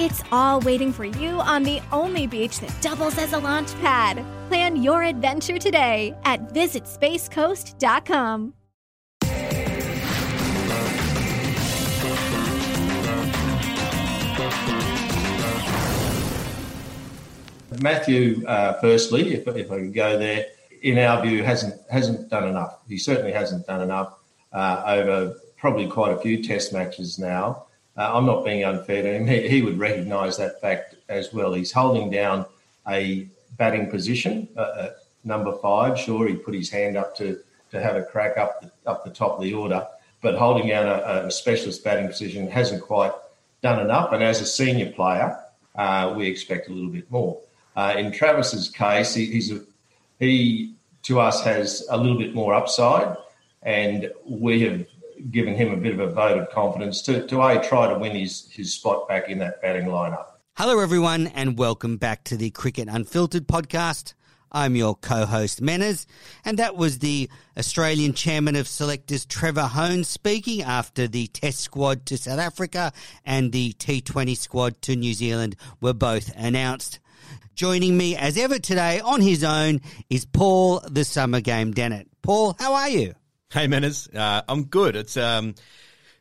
It's all waiting for you on the only beach that doubles as a launch pad. Plan your adventure today at visitspacecoast.com. Matthew, uh, firstly, if, if I could go there, in our view, hasn't hasn't done enough. He certainly hasn't done enough uh, over probably quite a few Test matches now. Uh, I'm not being unfair to him. He, he would recognise that fact as well. He's holding down a batting position, uh, at number five. Sure, he put his hand up to to have a crack up the, up the top of the order, but holding down a, a specialist batting position hasn't quite done enough. And as a senior player, uh, we expect a little bit more. Uh, in Travis's case, he, he's a, he to us has a little bit more upside, and we have given him a bit of a vote of confidence to, to a try to win his his spot back in that batting lineup. Hello, everyone, and welcome back to the Cricket Unfiltered podcast. I'm your co-host Menners, and that was the Australian chairman of selectors Trevor Hohns speaking after the Test squad to South Africa and the T20 squad to New Zealand were both announced. Joining me as ever today on his own is Paul the Summer Game Dennett. Paul, how are you? Hey, Menners. Uh, I'm good. It's um,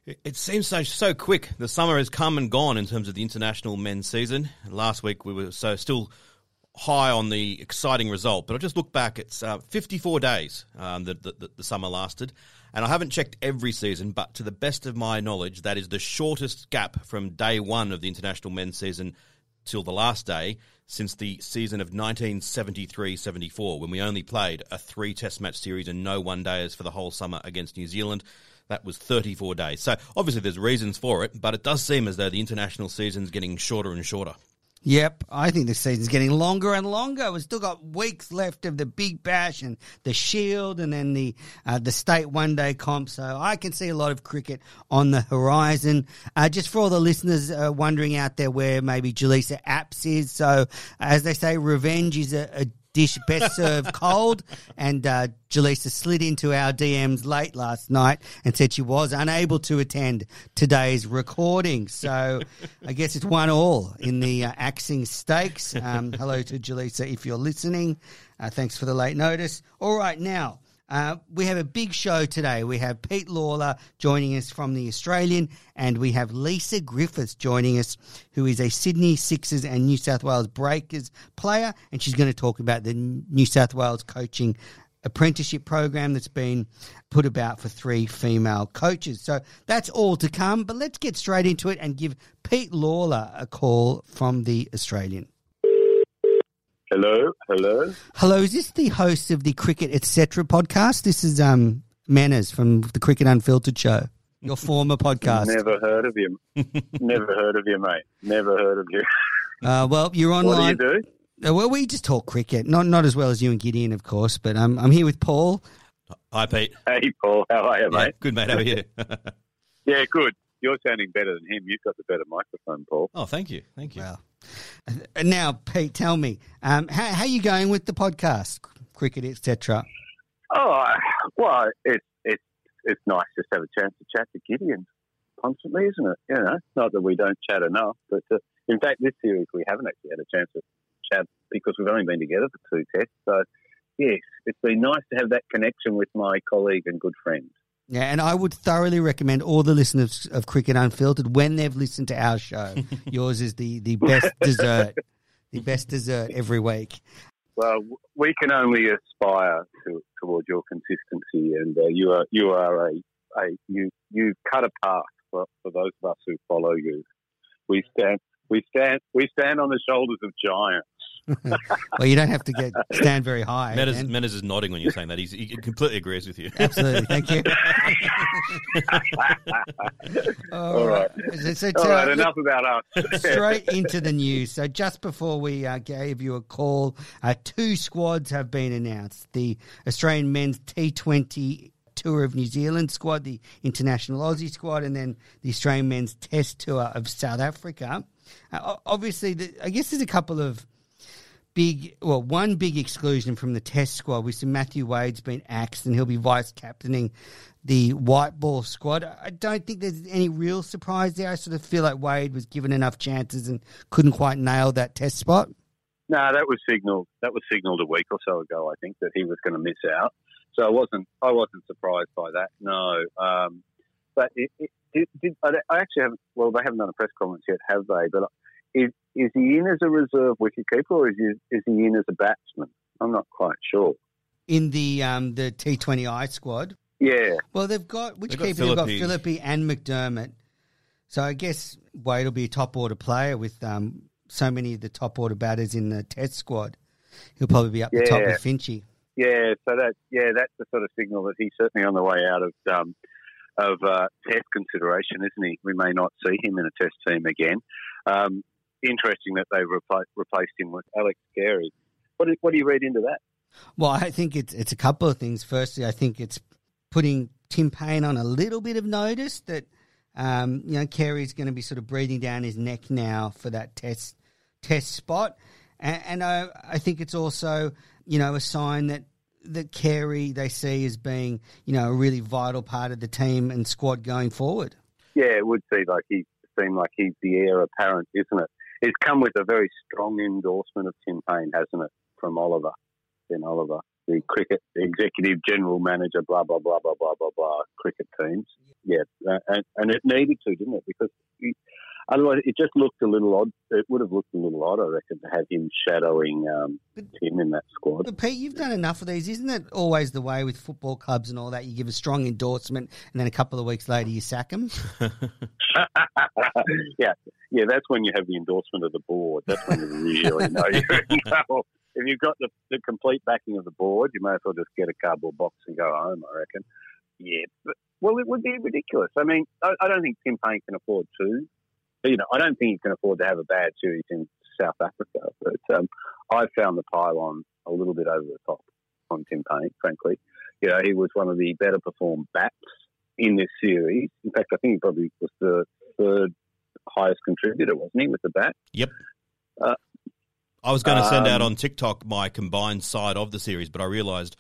it seems so so quick. The summer has come and gone in terms of the international men's season. Last week we were so still high on the exciting result, but I just look back. It's uh, 54 days um, that the, the summer lasted, and I haven't checked every season, but to the best of my knowledge, that is the shortest gap from day one of the international men's season till the last day since the season of 1973-74, when we only played a three-test match series and no one days for the whole summer against New Zealand. That was 34 days. So obviously there's reasons for it, but it does seem as though the international season's getting shorter and shorter. Yep, I think the season's getting longer and longer. We've still got weeks left of the Big Bash and the Shield, and then the uh, the state one day comp. So I can see a lot of cricket on the horizon. Uh, just for all the listeners uh, wondering out there where maybe Jaleesa Apps is. So as they say, revenge is a, a dish best served cold. And uh, Jaleesa slid into our DMs late last night and said she was unable to attend today's recording. So I guess it's one all in the uh, Axing Stakes. Um, hello to Jaleesa if you're listening. Uh, thanks for the late notice. All right, now. Uh, we have a big show today. We have Pete Lalor joining us from the Australian, and we have Lisa Griffiths joining us, who is a Sydney Sixers and New South Wales Breakers player, and she's going to talk about the New South Wales coaching apprenticeship program that's been put about for three female coaches. So that's all to come, but let's get straight into it and give Pete Lalor a call from the Australian. Hello, hello. Hello, is this the host of the Cricket Etc. podcast? This is um Menners from the Cricket Unfiltered show, your former podcast. Never heard of you. Never heard of you, mate. Never heard of you. Uh, well, you're online. What do you do? Uh, well, we just talk cricket, not not as well as you and Gideon, of course. But um, I'm here with Paul. Hi, Pete. Hey, Paul. How are you, Yeah, mate? good, mate. How are you? Yeah, good. You're sounding better than him. You've got the better microphone, Paul. oh, thank you. Thank you. Well, uh, now, Pete, tell me, um, how how you going with the podcast, cricket, etc. Oh, well, it's it's it's nice just to have a chance to chat to Gideon constantly, isn't it? You know, not that we don't chat enough, but uh, in fact, this series we haven't actually had a chance to chat because we've only been together for two tests. So, yes, it's been nice to have that connection with my colleague and good friend. Yeah, and I would thoroughly recommend all the listeners of Cricket Unfiltered when they've listened to our show. Yours is the the best dessert, the best dessert every week. Well, we can only aspire to, towards your consistency, and uh, you are you are a, a you you cut a path for, for those of us who follow you. We stand we stand we stand on the shoulders of giants. Well, you don't have to get stand very high. Menace, Dan. Menace is nodding when you're saying that. He's, he completely agrees with you. Absolutely, thank you. All right. So, so All to- right, enough about us. straight into the news. So just before we uh, gave you a call, uh, two squads have been announced: the Australian men's T20 tour of New Zealand squad, the international Aussie squad, and then the Australian men's Test tour of South Africa. Uh, obviously, the, I guess there's a couple of big, well, one big exclusion from the Test squad. We see Matthew Wade's been axed, and he'll be vice captaining the white ball squad. I don't think there's any real surprise there. I sort of feel like Wade was given enough chances and couldn't quite nail that Test spot. No, that was signaled. That was signaled a week or so ago. I think that he was going to miss out. So I wasn't. I wasn't surprised by that. No, um, but it, it, did, did, I actually haven't. Well, they haven't done a press conference yet, have they? But is is he in as a reserve wicketkeeper, or is he, is he in as a batsman? I'm not quite sure. In the um, the T20I squad, Yeah, well, they've got which They've got keeper? They've got Philippe and McDermott. So I guess Wade will be a top order player with um, so many of the top order batters in the Test squad. He'll probably be up the top with Finchy. yeah. So that yeah, that's the sort of signal that he's certainly on the way out of um, of uh, Test consideration, isn't he? We may not see him in a Test team again. Um, interesting that they repla- replaced him with Alex Carey. What do, what do you read into that? Well, I think it's it's a couple of things. Firstly, I think it's putting Tim Paine on a little bit of notice that um, you know Carey's going to be sort of breathing down his neck now for that test test spot, and, and I, I think it's also you know a sign that that Carey they see as being you know a really vital part of the team and squad going forward. Yeah, it would seem like he seem like he's the heir apparent, isn't it? It's come with a very strong endorsement of Tim Paine, hasn't it, from Oliver, Ben Oliver, the cricket executive general manager, blah blah blah blah blah blah blah, cricket teams. Yeah, and, and it needed to, didn't it? Because otherwise, it just looked a little odd. It would have looked a little odd, I reckon, to have him shadowing um, Tim in that squad. But Pete, you've done enough of these, isn't it? Always the way with football clubs and all that. You give a strong endorsement, and then a couple of weeks later you sack them. yeah, yeah, that's when you have the endorsement of the board. That's when you really know you're in trouble. If you've got the, the complete backing of the board, you may as well just get a cardboard box and go home. I reckon. Yeah, but, well, it would be ridiculous. I mean, I, I don't think Tim Paine can afford You know, I don't think he can afford to have a bad series in South Africa. But um, I found the pylon a little bit over the top on Tim Paine. Frankly, you know, he was one of the better performed bats in this series. In fact, I think he probably was the third highest contributor, wasn't he, with the bat? Yep. Uh, I was going to send out Um, on TikTok my combined side of the series, but I realised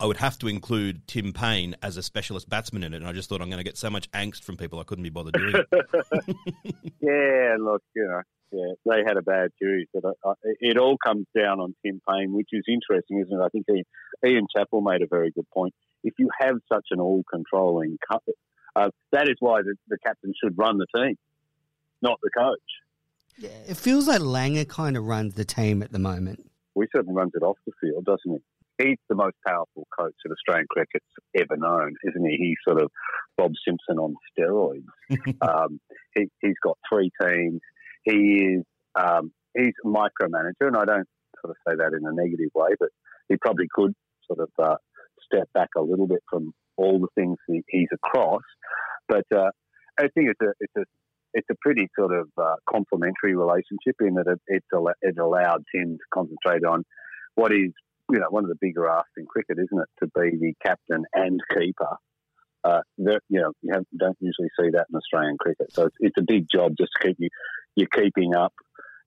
I would have to include Tim Paine as a specialist batsman in it, and I just thought I'm going to get so much angst from people I couldn't be bothered doing it. yeah, look, you know, yeah, they had a bad series, but I, I, it all comes down on Tim Paine, which is interesting, isn't it? I think he, Ian Chappell made a very good point. If you have such an all-controlling, co- uh, that is why the, the captain should run the team, not the coach. Yeah, it feels like Langer kind of runs the team at the moment. We certainly runs it off the field, doesn't he? He's the most powerful coach that Australian cricket's ever known, isn't he? He's sort of Bob Simpson on steroids. um, he, he's got three teams. He is um, he's a micromanager, and I don't sort of say that in a negative way, but he probably could sort of uh, step back a little bit from all the things he, he's across. But uh, I think it's a it's a it's a pretty sort of uh, complementary relationship in that it, it allowed Tim to concentrate on what is you know one of the bigger asks in cricket, isn't it, to be the captain and keeper. Uh, you know, you don't usually see that in Australian cricket, so it's, it's a big job just to keep you you're keeping up,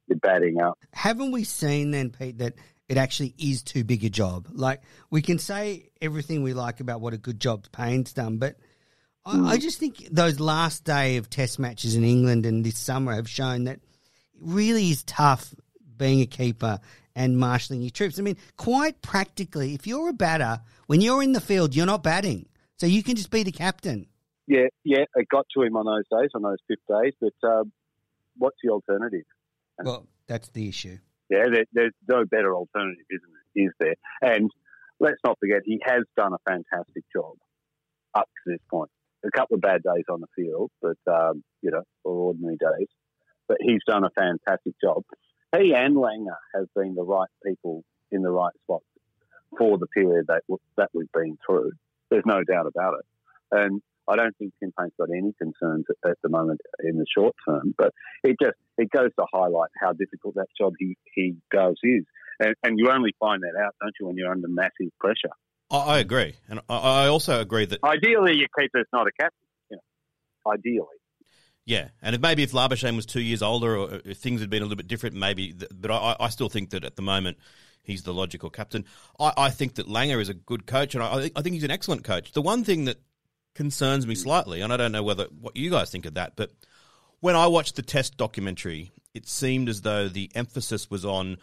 you're batting up. Haven't we seen then, Pete, that it actually is too big a job? Like we can say everything we like about what a good job Paine's done, but I, I just think those last day of Test matches in England and this summer have shown that it really is tough being a keeper and marshalling your troops. I mean, quite practically, if you're a batter, when you're in the field, you're not batting, so you can just be the captain. Yeah, yeah, it got to him on those days, on those fifth days. But uh, what's the alternative? Well, that's the issue. Yeah, there, there's no better alternative, isn't it? Is there? And let's not forget, he has done a fantastic job up to this point. A couple of bad days on the field, but um, you know, or ordinary days. But he's done a fantastic job. He and Langer have been the right people in the right spot for the period that that we've been through. There's no doubt about it. And I don't think Tim Paine's got any concerns at, at the moment in the short term. But it just it goes to highlight how difficult that job he, he does is. And, and you only find that out, don't you, when you're under massive pressure. I, I agree, and I, I also agree that Ideally, your keeper's not a captain. You know, ideally. Yeah, and if maybe if Labuschagne was two years older, or uh, if things had been a little bit different, maybe. But I, I still think that at the moment he's the logical captain. I, I think that Langer is a good coach, and I, I think he's an excellent coach. The one thing that concerns me slightly, and I don't know whether what you guys think of that, but when I watched the Test documentary, it seemed as though the emphasis was on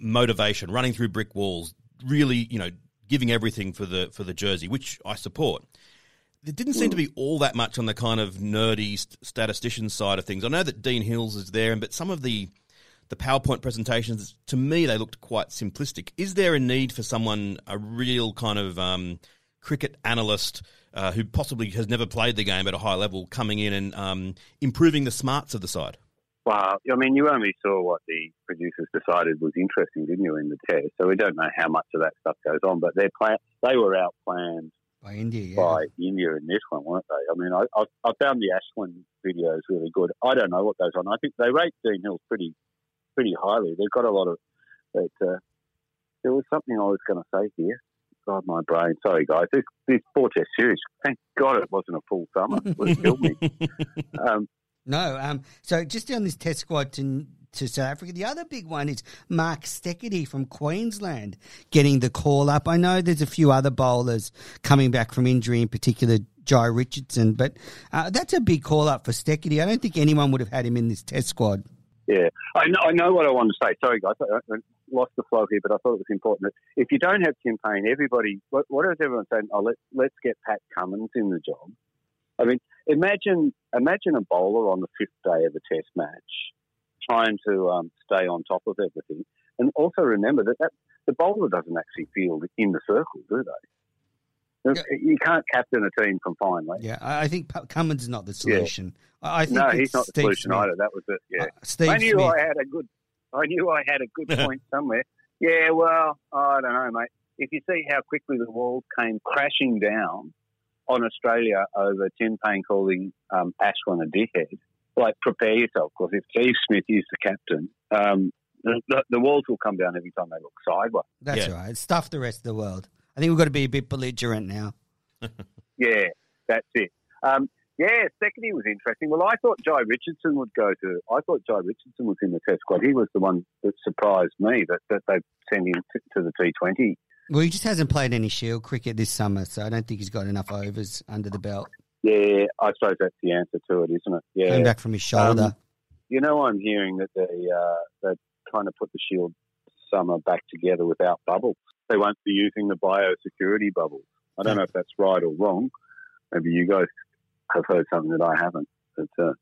motivation, running through brick walls, really, you know, giving everything for the for the jersey, which I support. There didn't seem to be all that much on the kind of nerdy st- statistician side of things. I know that Dene Hills is there, but some of the the PowerPoint presentations, to me, they looked quite simplistic. Is there a need for someone, a real kind of um, cricket analyst uh, who possibly has never played the game at a high level, coming in and um, improving the smarts of the side? Well, I mean, you only saw what the producers decided was interesting, didn't you, in the test? So we don't know how much of that stuff goes on, but they're plan- they were outplanned By India, yeah. by India in this one, weren't they? I mean, I, I, I found the Ashwin videos really good. I don't know what goes on. I think they rate Dene Hill pretty pretty highly. They've got a lot of. But uh, there was something I was going to say here. God, my brain. Sorry, guys. This this four test series. Thank God it wasn't a full summer. It would have killed me. Um, No, um, so just on this test squad to to South Africa, the other big one is Mark Steketee from Queensland getting the call up. I know there's a few other bowlers coming back from injury, in particular Jhye Richardson, but uh, that's a big call up for Steketee. I don't think anyone would have had him in this test squad. Yeah, I know, I know what I want to say. Sorry, guys, I, I lost the flow here, but I thought it was important if you don't have Tim Paine, everybody, what, what is everyone saying? Oh, let, let's get Pat Cummins in the job. I mean, imagine imagine a bowler on the fifth day of a Test match trying to um, stay on top of everything, and also remember that, that the bowler doesn't actually field in the circle, do they? You can't captain a team from fine. Yeah, I think Cummins is not the solution. I I think no, he's not the Steve solution Smith. either. That was it. Yeah, Uh, Steve I knew Smith. I had a good. I knew I had a good point somewhere. Yeah, well, I don't know, mate. If you see how quickly the walls came crashing down on Australia over Tim Paine calling um, Ashwin a dickhead, like prepare yourself because if Steve Smith is the captain, um, the, the, the walls will come down every time they look sideways. That's right. Stuff the rest of the world. I think we've got to be a bit belligerent now. Yeah, that's it. Um, yeah, Steketee was interesting. Well, I thought Jhye Richardson would go to. I thought Jhye Richardson was in the Test squad. He was the one that surprised me that, that they sent him to, to the T20. Well, he just hasn't played any Shield cricket this summer, so I don't think he's got enough overs under the belt. Yeah, I suppose that's the answer to it, isn't it? Yeah, Came back from his shoulder. Um, you know, I'm hearing that they uh, they're trying to put the Shield summer back together without bubbles. They won't be using the biosecurity bubbles. I don't know if that's right or wrong. Maybe you guys have heard something that I haven't. But uh,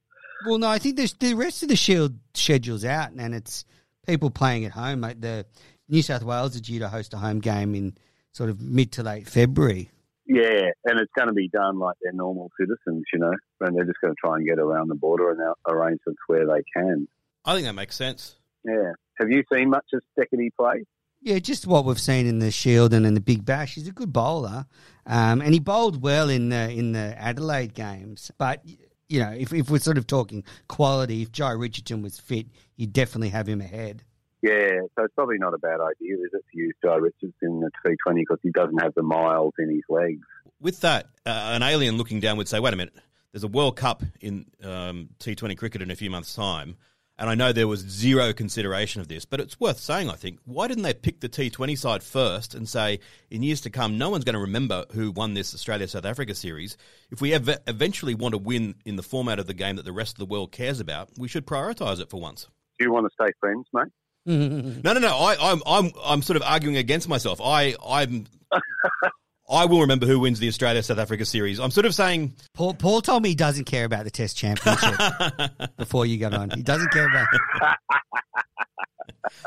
Well, no, I think there's, the rest of the Shield schedule's out, and it's people playing at home. The New South Wales are due to host a home game in sort of mid to late February. Yeah, and it's going to be done like they're normal citizens, you know, and they're just going to try and get around the border and arrangements where they can. I think that makes sense. Yeah, Have you seen much of Steketee play? Yeah, just what we've seen in the Shield and in the Big Bash. He's a good bowler, um, and he bowled well in the in the Adelaide games. But you know, if if we're sort of talking quality, if Joe Richardson was fit, you'd definitely have him ahead. Yeah, so it's probably not a bad idea, is it, to use Joe Richardson in the T20 because he doesn't have the miles in his legs. With that, uh, an alien looking down would say, "Wait a minute, there's a World Cup in um, T20 cricket in a few months' time." And I know there was zero consideration of this, but it's worth saying, I think, why didn't they pick the T20 side first and say, in years to come, no one's going to remember who won this Australia South Africa series? If we ever eventually want to win in the format of the game that the rest of the world cares about, we should prioritise it for once. Do you want to stay friends, mate? Mm-hmm. no, no, no. I, I'm, I'm, I'm sort of arguing against myself. I, I'm, I will remember who wins the Australia South Africa series. I'm sort of saying Paul, Paul told me he doesn't care about the Test Championship before you got on. He doesn't care about.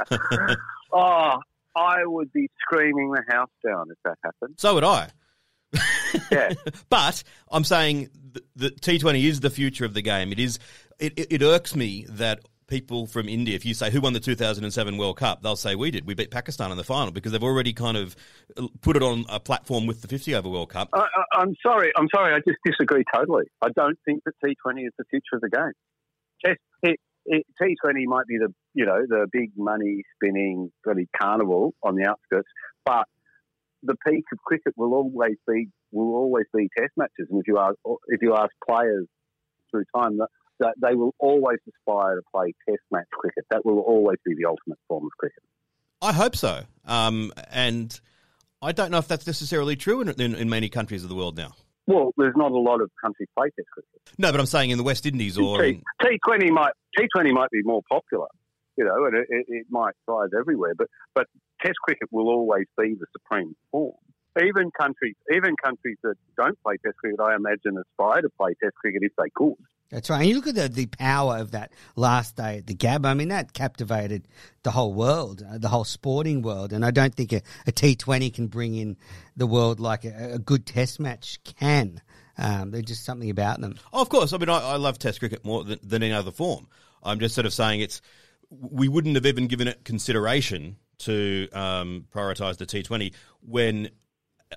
oh, I would be screaming the house down if that happened. So would I. Yeah. but I'm saying the, the T20 is the future of the game. It is. It, it, it irks me that people from India, if you say who won the 2007 World Cup, they'll say we did. We beat Pakistan in the final because they've already kind of uh, put it on a platform with the 50 over World Cup. I, I'm sorry. I'm sorry. I just disagree totally. I don't think that T20 is the future of the game. Test it, it, T20 might be the you know the big money spinning bloody carnival on the outskirts, but the peak of cricket will always be will always be Test matches. And if you ask if you ask players through time, they will always aspire to play Test match cricket. That will always be the ultimate form of cricket. I hope so. Um, and I don't know if that's necessarily true in, in, in many countries of the world now. Well, there's not a lot of countries play Test cricket. No, but I'm saying in the West Indies or in, T Twenty might T Twenty might be more popular, you know, and it, it, it might thrive everywhere. But but Test cricket will always be the supreme form. Even countries, even countries that don't play Test cricket, I imagine aspire to play Test cricket if they could. That's right. And you look at the, the power of that last day at the Gab. I mean, that captivated the whole world, uh, the whole sporting world. And I don't think a a T20 can bring in the world like a, a good test match can. Um, there's just something about them. Oh, of course. I mean, I, I love Test cricket more than, than any other form. I'm just sort of saying it's we wouldn't have even given it consideration to um, prioritise the T20 when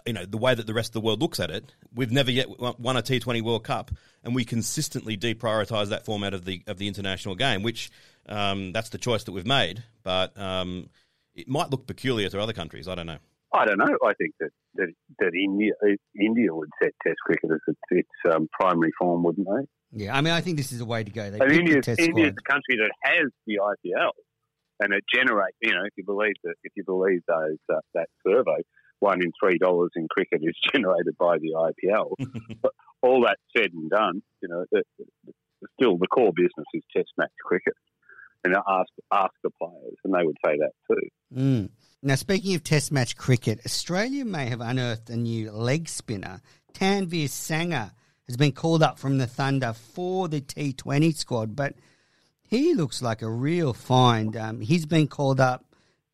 you know the way that the rest of the world looks at it. We've never yet won a T20 World Cup, and we consistently deprioritise that format of the of the international game. Which um, that's the choice that we've made, but um, it might look peculiar to other countries. I don't know. I don't know. I think that that, that India India would set Test cricket as its, its um, primary form, wouldn't they? Yeah, I mean, I think this is a way to go. They And picked the India's, test India's squad. the country that has the IPL, and it generates. You know, if you believe that, if you believe those uh, that survey, one in three dollars in cricket is generated by the IPL. but all that said and done, you know, still the core business is Test match cricket. And ask ask the players, and they would say that too. Mm. Now, speaking of Test match cricket, Australia may have unearthed a new leg spinner. Tanveer Sangha has been called up from the Thunder for the T20 squad, but he looks like a real find. Um, he's been called up.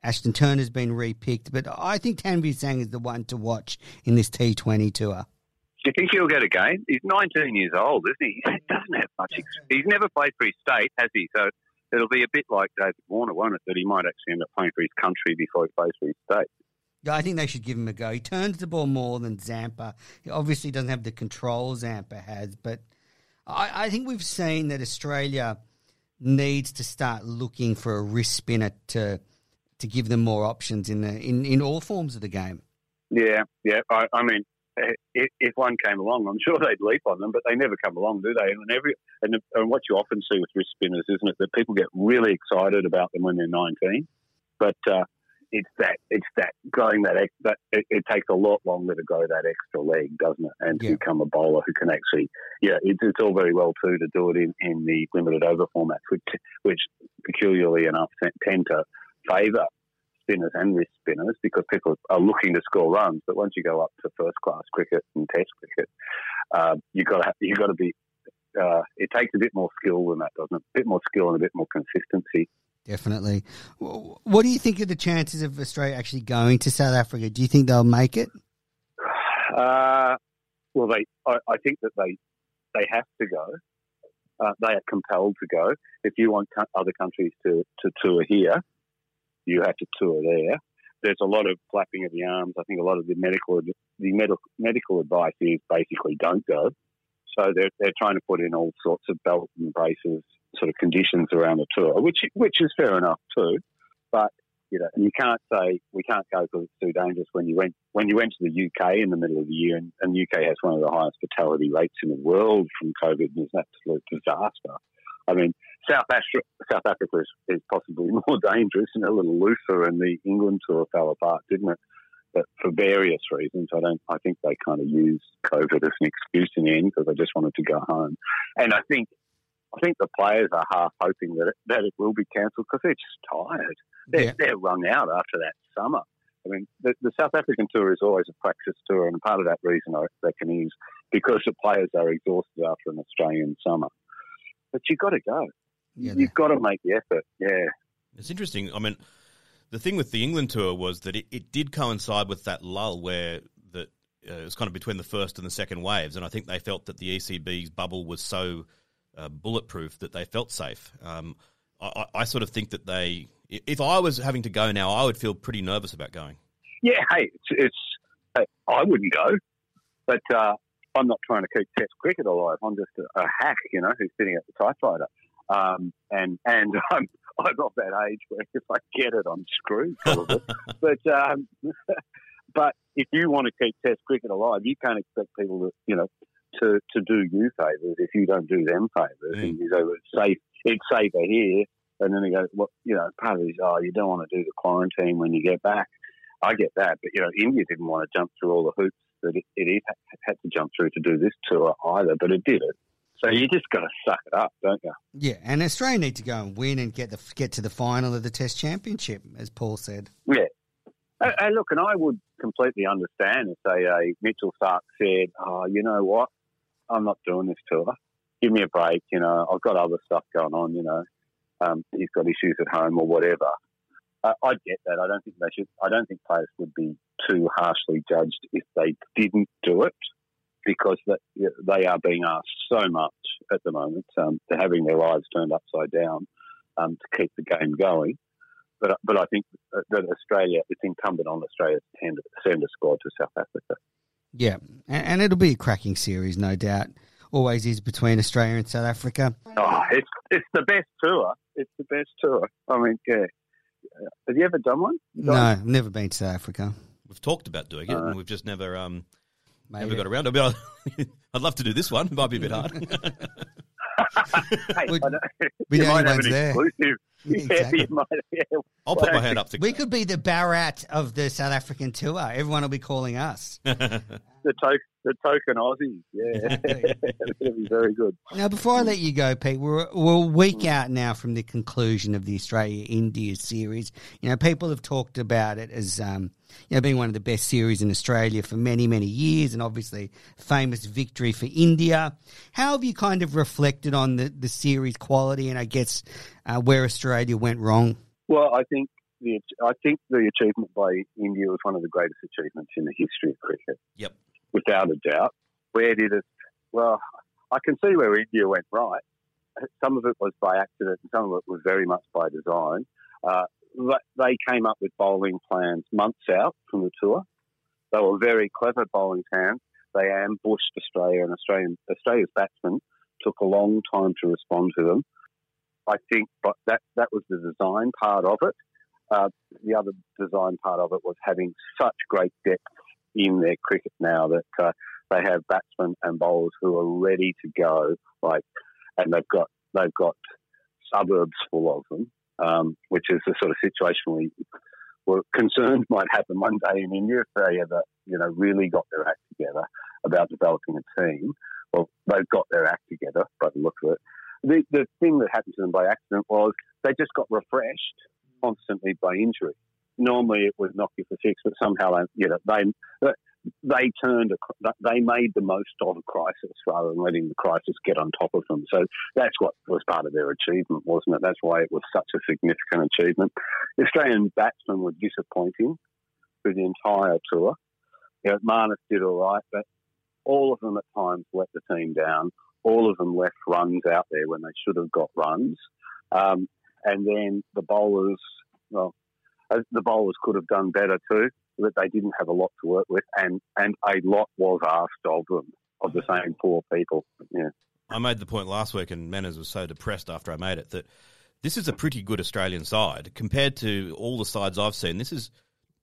Ashton Turner's been repicked, but I think Tanveer Sang is the one to watch in this T20 tour. Do you think he'll get a game? He's 19 years old, isn't he? He doesn't have much. Ex- he's never played for his state, has he? So it'll be a bit like David Warner, won't it? That he might actually end up playing for his country before he plays for his state. Yeah, I think they should give him a go. He turns the ball more than Zampa. He obviously doesn't have the control Zampa has, but I, I think we've seen that Australia needs to start looking for a wrist spinner to to give them more options in the in, in all forms of the game. Yeah, yeah. I, I mean, if, if one came along, I'm sure they'd leap on them, but they never come along, do they? And every and, and what you often see with wrist spinners, isn't it, that people get really excited about them when they're 19, but uh, it's that it's that going that that it, it takes a lot longer to go that extra leg, doesn't it? And to Yeah. become a bowler who can actually, yeah, it's, it's all very well too to do it in, in the limited over formats, which which peculiarly enough tend to favour spinners and wrist spinners because people are looking to score runs. But once you go up to first class cricket and Test cricket, uh, you got to you got to be. Uh, it takes a bit more skill than that, doesn't it? A bit more skill and a bit more consistency. Definitely. What do you think of the chances of Australia actually going to South Africa? Do you think they'll make it? Uh, well, they. I, I think that they they have to go. Uh, they are compelled to go. If you want co- other countries to, to tour here, you have to tour there. There's a lot of flapping of the arms. I think a lot of the medical the medical medical advice is basically don't go. So they're they're trying to put in all sorts of belt and braces sort of conditions around the tour, which which is fair enough too. But you know, you can't say we can't go because it's too dangerous. When you went when you went to the UK in the middle of the year, and, and UK has one of the highest fatality rates in the world from COVID, and it's an absolute disaster. I mean, South Africa, South Africa is, is possibly more dangerous and a little looser, and the England tour fell apart, didn't it? But for various reasons, I don't. I think they kind of used COVID as an excuse in the end because they just wanted to go home. And I think, I think the players are half hoping that it, that it will be cancelled because they're just tired. They're, Yeah. they're wrung out after that summer. I mean, the, the South African tour is always a practice tour, and part of that reason I reckon is because the players are exhausted after an Australian summer. But you've got to go. Yeah, You've got to make the effort. Yeah. It's interesting. I mean, the thing with the England tour was that it, it did coincide with that lull where that uh, it was kind of between the first and the second waves, and I think they felt that the ECB's bubble was so uh, bulletproof that they felt safe. Um, I, I I sort of think that they, if I was having to go now, I would feel pretty nervous about going. Yeah, hey, it's, it's hey, I wouldn't go, but uh, I'm not trying to keep Test cricket alive. I'm just a, a hack, you know, who's sitting at the typewriter. Um, and and I'm I'm of that age where if I get it, I'm screwed. But um, but if you want to keep Test cricket alive, you can't expect people to you know to to do you favours if you don't do them favours. Mm. And you go, it's safe, it's safer here. And then they go, well, you know, part of it is, oh, you don't want to do the quarantine when you get back. I get that, but you know, India didn't want to jump through all the hoops that it, it had to jump through to do this tour either, but it did it. So you just got to suck it up, don't you? Yeah, and Australia need to go and win and get the get to the final of the Test Championship, as Paul said. Yeah. And, and look, and I would completely understand if say uh, Mitchell Starc said, "Oh, you know what? I'm not doing this tour. Give me a break. You know, I've got other stuff going on. You know, um, he's got issues at home or whatever." I get that. I don't think they should. I don't think players would be too harshly judged if they didn't do it, because that they are being asked so much at the moment. Um, they're having their lives turned upside down um, to keep the game going. But but I think that Australia, it's incumbent on Australia to send, send a squad to South Africa. Yeah, and, and it'll be a cracking series, no doubt. Always is between Australia and South Africa. Oh, it's it's the best tour. It's the best tour. I mean, yeah. Have you ever done one? No, I've never been to South Africa. We've talked about doing it, Uh, and we've just never um, Made never it. got around to it. But I'd love to do this one. It might be a bit hard. Hey, We- I know, we you the only might have ones an there. exclusive. Yeah, Yeah, exactly. you might, yeah. I'll put my hand up to We could be the Barat of the South African tour. Everyone will be calling us. the token, the token Aussies. Yeah, that'd be very good. Now, before I let you go, Pete, we're, we're a week out now from the conclusion of the Australia India series. You know, people have talked about it as um, you know being one of the best series in Australia for many, many years, and obviously famous victory for India. How have you kind of reflected on the, the series quality and I guess uh, where Australia went wrong? Well, I think the I think the achievement by India was one of the greatest achievements in the history of cricket. Yep. Without a doubt. Where did it? Well, I can see where India went right. Some of it was by accident, and some of it was very much by design. Uh, they came up with bowling plans months out from the tour. They were very clever bowling plans. They ambushed Australia, and Australian Australia's batsmen took a long time to respond to them. I think, but that that was the design part of it. Uh, the other design part of it was having such great depth in their cricket now that uh, they have batsmen and bowlers who are ready to go. Like, and they've got they've got suburbs full of them, um, which is the sort of situation we were concerned might happen one day in India if they ever you know really got their act together about developing a team. Well, they've got their act together by the look of it. The the thing that happened to them by accident was they just got refreshed constantly by injury normally it would knock you for six, but somehow they, you know, they they turned, a, they made the most of a crisis rather than letting the crisis get on top of them. So that's what was part of their achievement, wasn't it? That's why it was such a significant achievement. The Australian batsmen were disappointing through the entire tour. You know, Marnus did all right, but all of them at times let the team down. All of them left runs out there when they should have got runs. Um, and then the bowlers, well, the bowlers could have done better too. but they didn't have a lot to work with, and and a lot was asked of them of the same poor people. Yeah. I made the point last week, and Menners was so depressed after I made it that this is a pretty good Australian side compared to all the sides I've seen. This is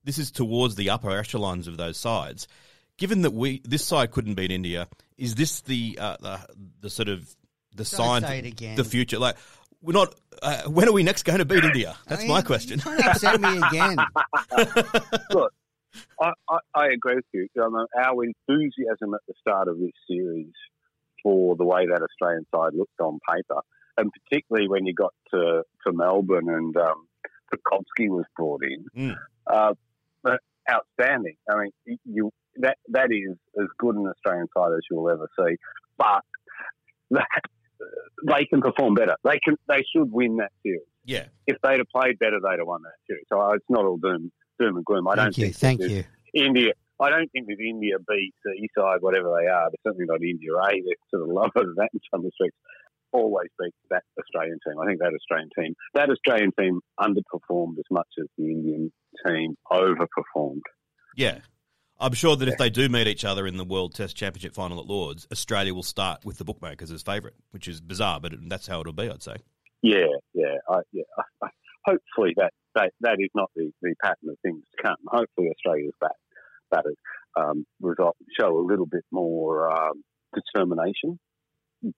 this is towards the upper echelons of those sides. Given that we this side couldn't beat India, is this the uh, the, the sort of the sign say it for again. the future? Like we're not. Uh, when are we next going to beat India? That's I mean, my question. You're trying to upset me again. Look, I, I, I agree with you. I our enthusiasm at the start of this series for the way that Australian side looked on paper, and particularly when you got to, to Melbourne and um, Pucovski was brought in, Mm. uh, but outstanding. I mean, you that that is as good an Australian side as you'll ever see. But that, they can perform better. They can. They should win that series. Yeah, If they'd have played better, they'd have won that series. So uh, it's not all doom doom and gloom. I don't you. think that Thank you. India. I don't think that India beats the East side, whatever they are. They're certainly not India A. They're sort of lower than that in some respects. Always beats that Australian team. I think that Australian team, that Australian team underperformed as much as the Indian team overperformed. yeah. I'm sure that if they do meet each other in the World Test Championship final at Lords, Australia will start with the bookmakers as favourite, which is bizarre, but that's how it'll be. I'd say. Yeah, yeah, I, yeah. Hopefully that, that that is not the, the pattern of things to come. Hopefully Australia's bat batters um, result show a little bit more um, determination.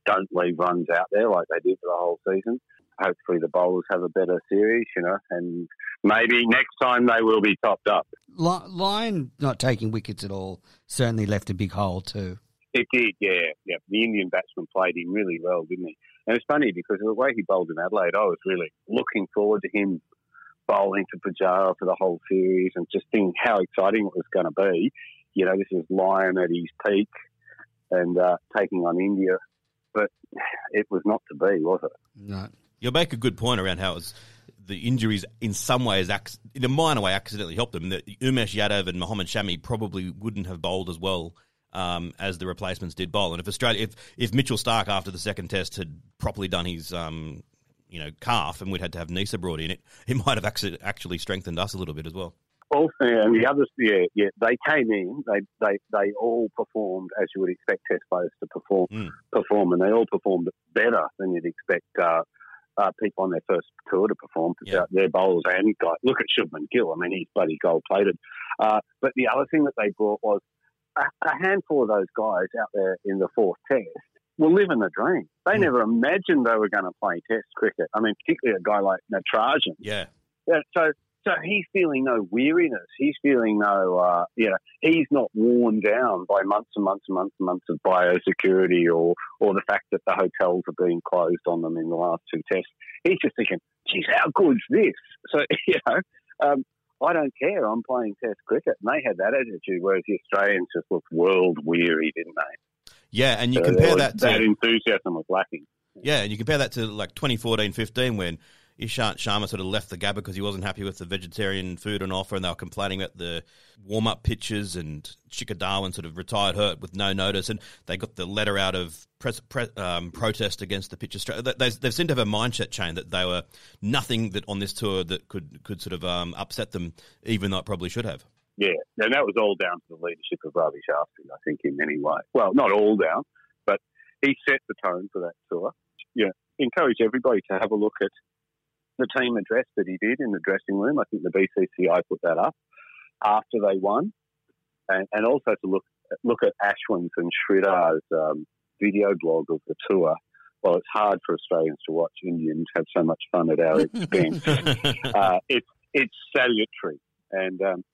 Don't leave runs out there like they did for the whole season. Hopefully the bowlers have a better series, you know, and maybe next time they will be topped up. Lyon not taking wickets at all certainly left a big hole too. It did, yeah, yeah. The Indian batsman played him really well, didn't he? And it's funny because the way he bowled in Adelaide, I was really looking forward to him bowling to Pujara for the whole series and just thinking how exciting it was going to be. You know, this is Lyon at his peak and uh, taking on India, but it was not to be, was it? No. You'll make a good point around how it was, the injuries in some ways, in a minor way, accidentally helped them. That Umesh Yadav and Mohammad Shami probably wouldn't have bowled as well um, as the replacements did bowl. And if Australia, if, if Mitchell Starc after the second test had properly done his, um, you know, calf, and we'd had to have Neser brought in, it it might have actually strengthened us a little bit as well. Also, and the others, yeah, yeah, they came in. They they they all performed as you would expect Test players to perform Mm. perform, and they all performed better than you'd expect uh, uh, people on their first tour to perform. Yeah. Uh, their bowlers and guys. Look at Shubman Gill. I mean, he's bloody gold plated. Uh, but the other thing that they brought was a, a handful of those guys out there in the fourth Test were living the dream. They Mm. never imagined they were going to play Test cricket. I mean, particularly a guy like Natarajan. Yeah. Yeah, so so he's feeling no weariness. He's feeling no, uh, you know, he's not worn down by months and months and months and months of biosecurity or or the fact that the hotels are being closed on them in the last two tests. He's just thinking, geez, how good's this? So you know, um, I don't care. I'm playing Test cricket, and they had that attitude, whereas the Australians just looked world weary, didn't they? Yeah, and you So compare there that was- to that enthusiasm was lacking. Yeah, and you compare that to like 2014 15 when Ishant Sharma sort of left the Gabba because he wasn't happy with the vegetarian food on offer and they were complaining about the warm up pitches and Shikhar Dhawan sort of retired hurt with no notice and they got the letter out of pre, um, protest against the pitch. Austra- they, they, they seem to have a mindset change that they were nothing that on this tour that could, could sort of um, upset them even though it probably should have. Yeah, and that was all down to the leadership of Ravi Shastri, I think, in many ways. Well, not all down, but he set the tone for that tour. Yeah, encourage everybody to have a look at the team address that he did in the dressing room. I think the BCCI put that up after they won, and, and also to look look at Ashwin's and Sridhar's um, video blog of the tour. Well, it's hard for Australians to watch Indians have so much fun at our expense. uh, it's it's salutary, and um,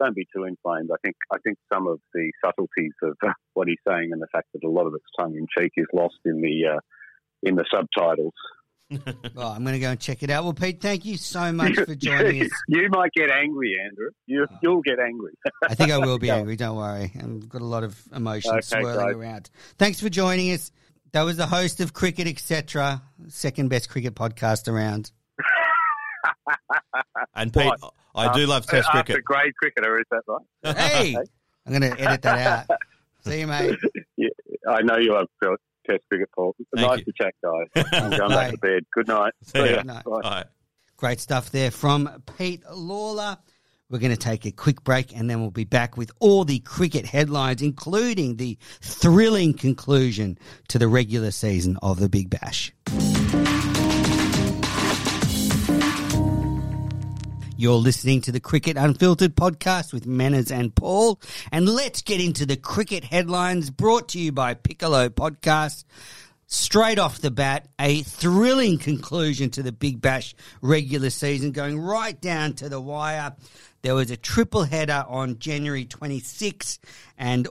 don't be too inflamed. I think I think some of the subtleties of what he's saying and the fact that a lot of it's tongue in cheek is lost in the uh, in the subtitles. Oh, I'm going to go and check it out. Well, Pete, thank you so much for joining us. you might get angry, Andrew. You you'll oh. get angry. I think I will be angry. Don't worry. I've got a lot of emotions Okay, swirling guys. around. Thanks for joining us. That was the host of Cricket Etc., second best cricket podcast around. And Pete, What? I do love Test After cricket. Great cricketer, is that right? Hey, I'm going to edit that out. See you, mate. Yeah, I know you love Test cricket, Paul. Thank nice you. to chat, guys. I'm going back to bed. Good night. See ya. ya. Good night. Bye. All right. Great stuff there from Pete Lalor. We're going to take a quick break and then we'll be back with all the cricket headlines, including the thrilling conclusion to the regular season of the Big Bash. You're listening to the Cricket Unfiltered podcast with Menners and Paul. And let's get into the cricket headlines brought to you by Piccolo Podcast. Straight off the bat, a thrilling conclusion to the Big Bash regular season, going right down to the wire. There was a triple header on January 26, and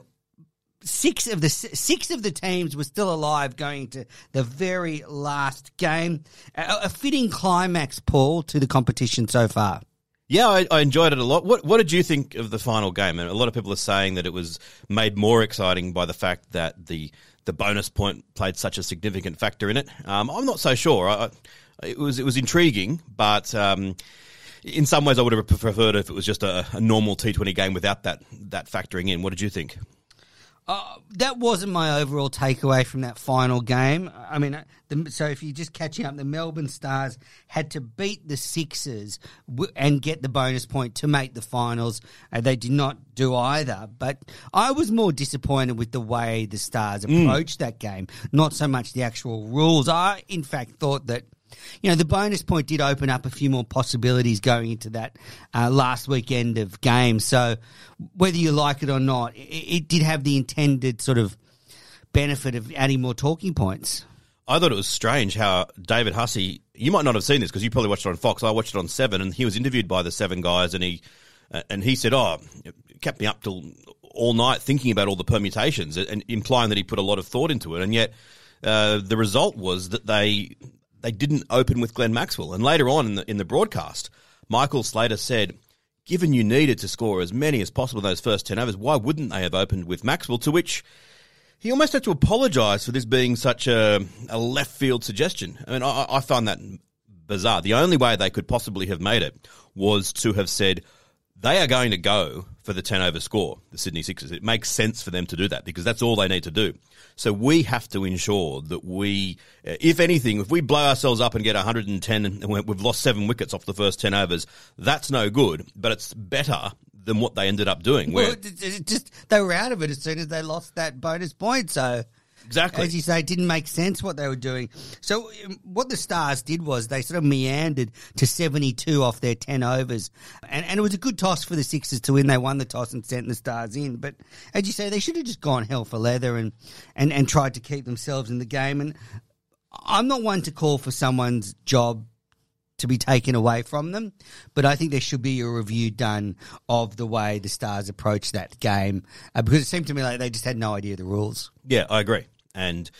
six of the six of the teams were still alive going to the very last game. A, a fitting climax, Paul, to the competition so far. Yeah, I, I, enjoyed it a lot. What What did you think of the final game? And a lot of people are saying that it was made more exciting by the fact that the the bonus point played such a significant factor in it. Um, I'm not so sure. I, it was it was intriguing, but um, in some ways, I would have preferred if it was just a, a normal T20 game without that that factoring in. What did you think? Uh, that wasn't my overall takeaway from that final game. I mean, uh, the, so if you're just catching up, the Melbourne Stars had to beat the Sixers w- and get the bonus point to make the finals. Uh, they did not do either. But I was more disappointed with the way the Stars Mm. approached that game, not so much the actual rules. I, in fact, thought that you know, the bonus point did open up a few more possibilities going into that uh, last weekend of games. So whether you like it or not, it, it did have the intended sort of benefit of adding more talking points. I thought it was strange how David Hussey. You might not have seen this because you probably watched it on Fox. I watched it on Seven, and he was interviewed by the Seven guys, and he uh, and he said, "Oh, it kept me up till all night thinking about all the permutations, and implying that he put a lot of thought into it." And yet, uh, the result was that they they didn't open with Glenn Maxwell. And later on in the in the broadcast, Michael Slater said, "Given you needed to score as many as possible in those first ten overs, why wouldn't they have opened with Maxwell?" To which he almost had to apologise for this being such a, a left field suggestion. I mean, I, I find that bizarre. The only way they could possibly have made it was to have said they are going to go for the 10 over score, the Sydney Sixers. It makes sense for them to do that because that's all they need to do. So we have to ensure that we, uh, if anything, if we blow ourselves up and get 110 and we- we've lost seven wickets off the first 10 overs, that's no good, but it's better than what they ended up doing. Where, Well, just they were out of it as soon as they lost that bonus point. So exactly. as you say, it didn't make sense what they were doing. So um, what the Stars did was they sort of meandered to 72 off their 10 overs. And, and it was a good toss for the Sixers to win. They won the toss and sent the Stars in. But as you say, they should have just gone hell for leather and, and, and tried to keep themselves in the game. And I'm not one to call for someone's job to be taken away from them, but I think there should be a review done of the way the Stars approached that game uh, because it seemed to me like they just had no idea the rules. yeah, I agree. And,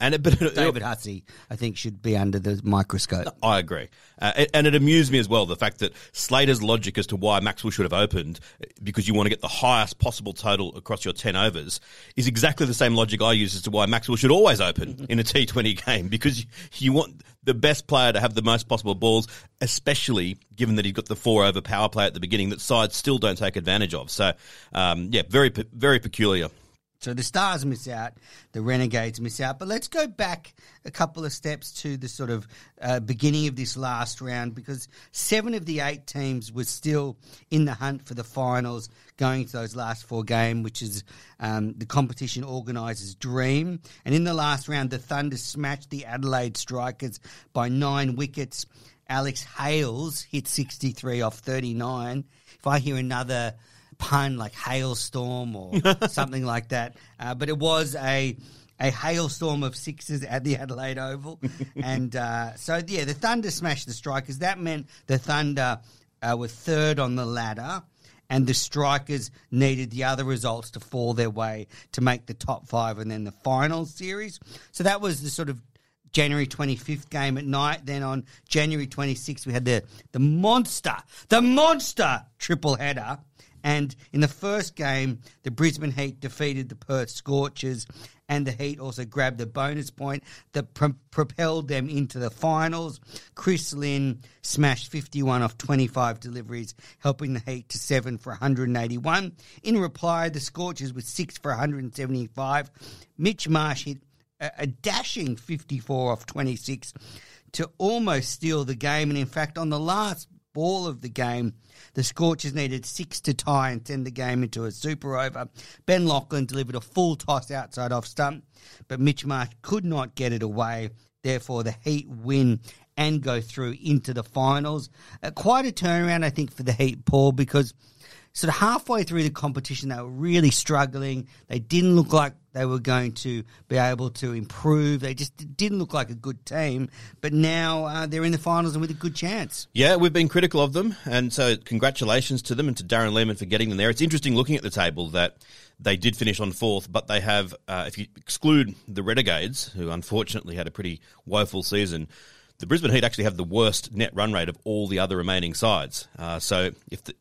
and it, but David Hussey, I think, should be under the microscope. I agree. Uh, and- and it amused me as well, the fact that Slater's logic as to why Maxwell should have opened, because you want to get the highest possible total across your 10 overs, is exactly the same logic I use as to why Maxwell should always open in a T20 game, because you, you want the best player to have the most possible balls, especially given that he's got the four over power play at the beginning that sides still don't take advantage of. So, um, yeah, very, very peculiar. So the Stars miss out, the Renegades miss out. But let's go back a couple of steps to the sort of uh, beginning of this last round because seven of the eight teams were still in the hunt for the finals going to those last four games, which is um, the competition organisers' dream. And in the last round, the Thunder smashed the Adelaide Strikers by nine wickets. Alex Hales hit 63 off 39. If I hear another pun like hailstorm or something like that. Uh, but it was a a hailstorm of sixes at the Adelaide Oval, and uh, so yeah, the Thunder smashed the Strikers. That meant the Thunder uh, were third on the ladder. And the Strikers needed the other results to fall their way to make the top five and then the final series. So that was the sort of January 25th game at night. Then on January 26th, we had the, the monster, the monster triple header. And in the first game, the Brisbane Heat defeated the Perth Scorchers, and the Heat also grabbed the bonus point that pro- propelled them into the finals. Chris Lynn smashed 51 off 25 deliveries, helping the Heat to 7 for 181. In reply, the Scorchers were 6 for 175. Mitch Marsh hit a, a dashing 54 off 26 to almost steal the game. And in fact, on the last ball of the game, the Scorchers needed six to tie and send the game into a super over. Ben Laughlin delivered a full toss outside off stump, but Mitch Marsh could not get it away. Therefore, the Heat win and go through into the finals. Uh, quite a turnaround, I think, for the Heat, Paul, because sort of halfway through the competition, they were really struggling. They didn't look like they were going to be able to improve. They just didn't look like a good team. But now uh, they're in the finals and with a good chance. Yeah, we've been critical of them, and so congratulations to them and to Darren Lehmann for getting them there. It's interesting looking at the table that they did finish on fourth, but they have, uh, if you exclude the Renegades, who unfortunately had a pretty woeful season, the Brisbane Heat actually have the worst net run rate of all the other remaining sides. Uh, so if the,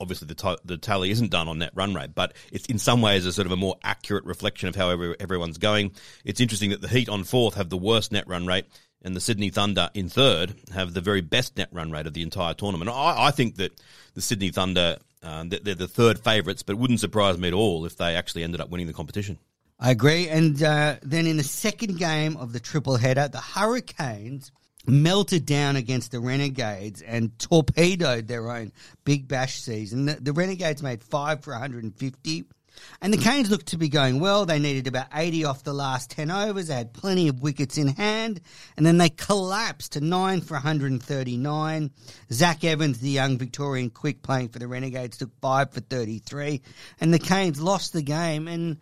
obviously the, t- the tally isn't done on net run rate, but it's in some ways a sort of a more accurate reflection of how every, everyone's going. It's interesting that the Heat on fourth have the worst net run rate, and the Sydney Thunder in third have the very best net run rate of the entire tournament. I, I think that the Sydney Thunder um, they're the third favourites, but it wouldn't surprise me at all if they actually ended up winning the competition. I agree. And uh, then in the second game of the triple header, the Hurricanes melted down against the Renegades and torpedoed their own Big Bash season. The, the Renegades made five for 150. And the hmm. Canes looked to be going well. They needed about 80 off the last 10 overs. They had plenty of wickets in hand. And then they collapsed to 9 for 139. Zach Evans, the young Victorian quick playing for the Renegades, took 5 for 33. And the Canes lost the game. And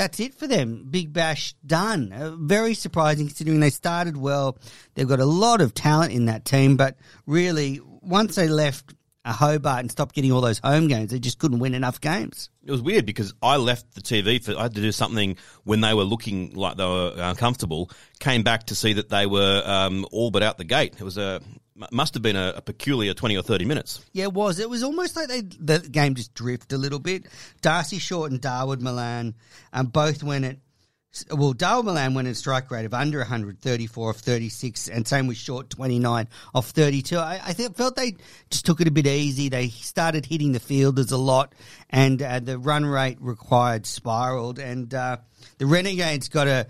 that's it for them. Big Bash done. Uh, very surprising considering they started well. They've got a lot of talent in that team, but really, once they left a Hobart and stopped getting all those home games, they just couldn't win enough games. It was weird because I left the TV for I had to do something when they were looking like they were uncomfortable. Came back to see that they were um, all but out the gate. It was a must have been a, a, peculiar 20 or 30 minutes. Yeah, it was. It was almost like they the game just drifted a little bit. Darcy Short and Dawid Malan um, both went at well, Dawid Malan went in strike rate of under 134 of 36, and same with Short, 29 off 32. I, I felt they just took it a bit easy. They started hitting the fielders a lot, and uh, the run rate required spiraled. And uh, the Renegades got a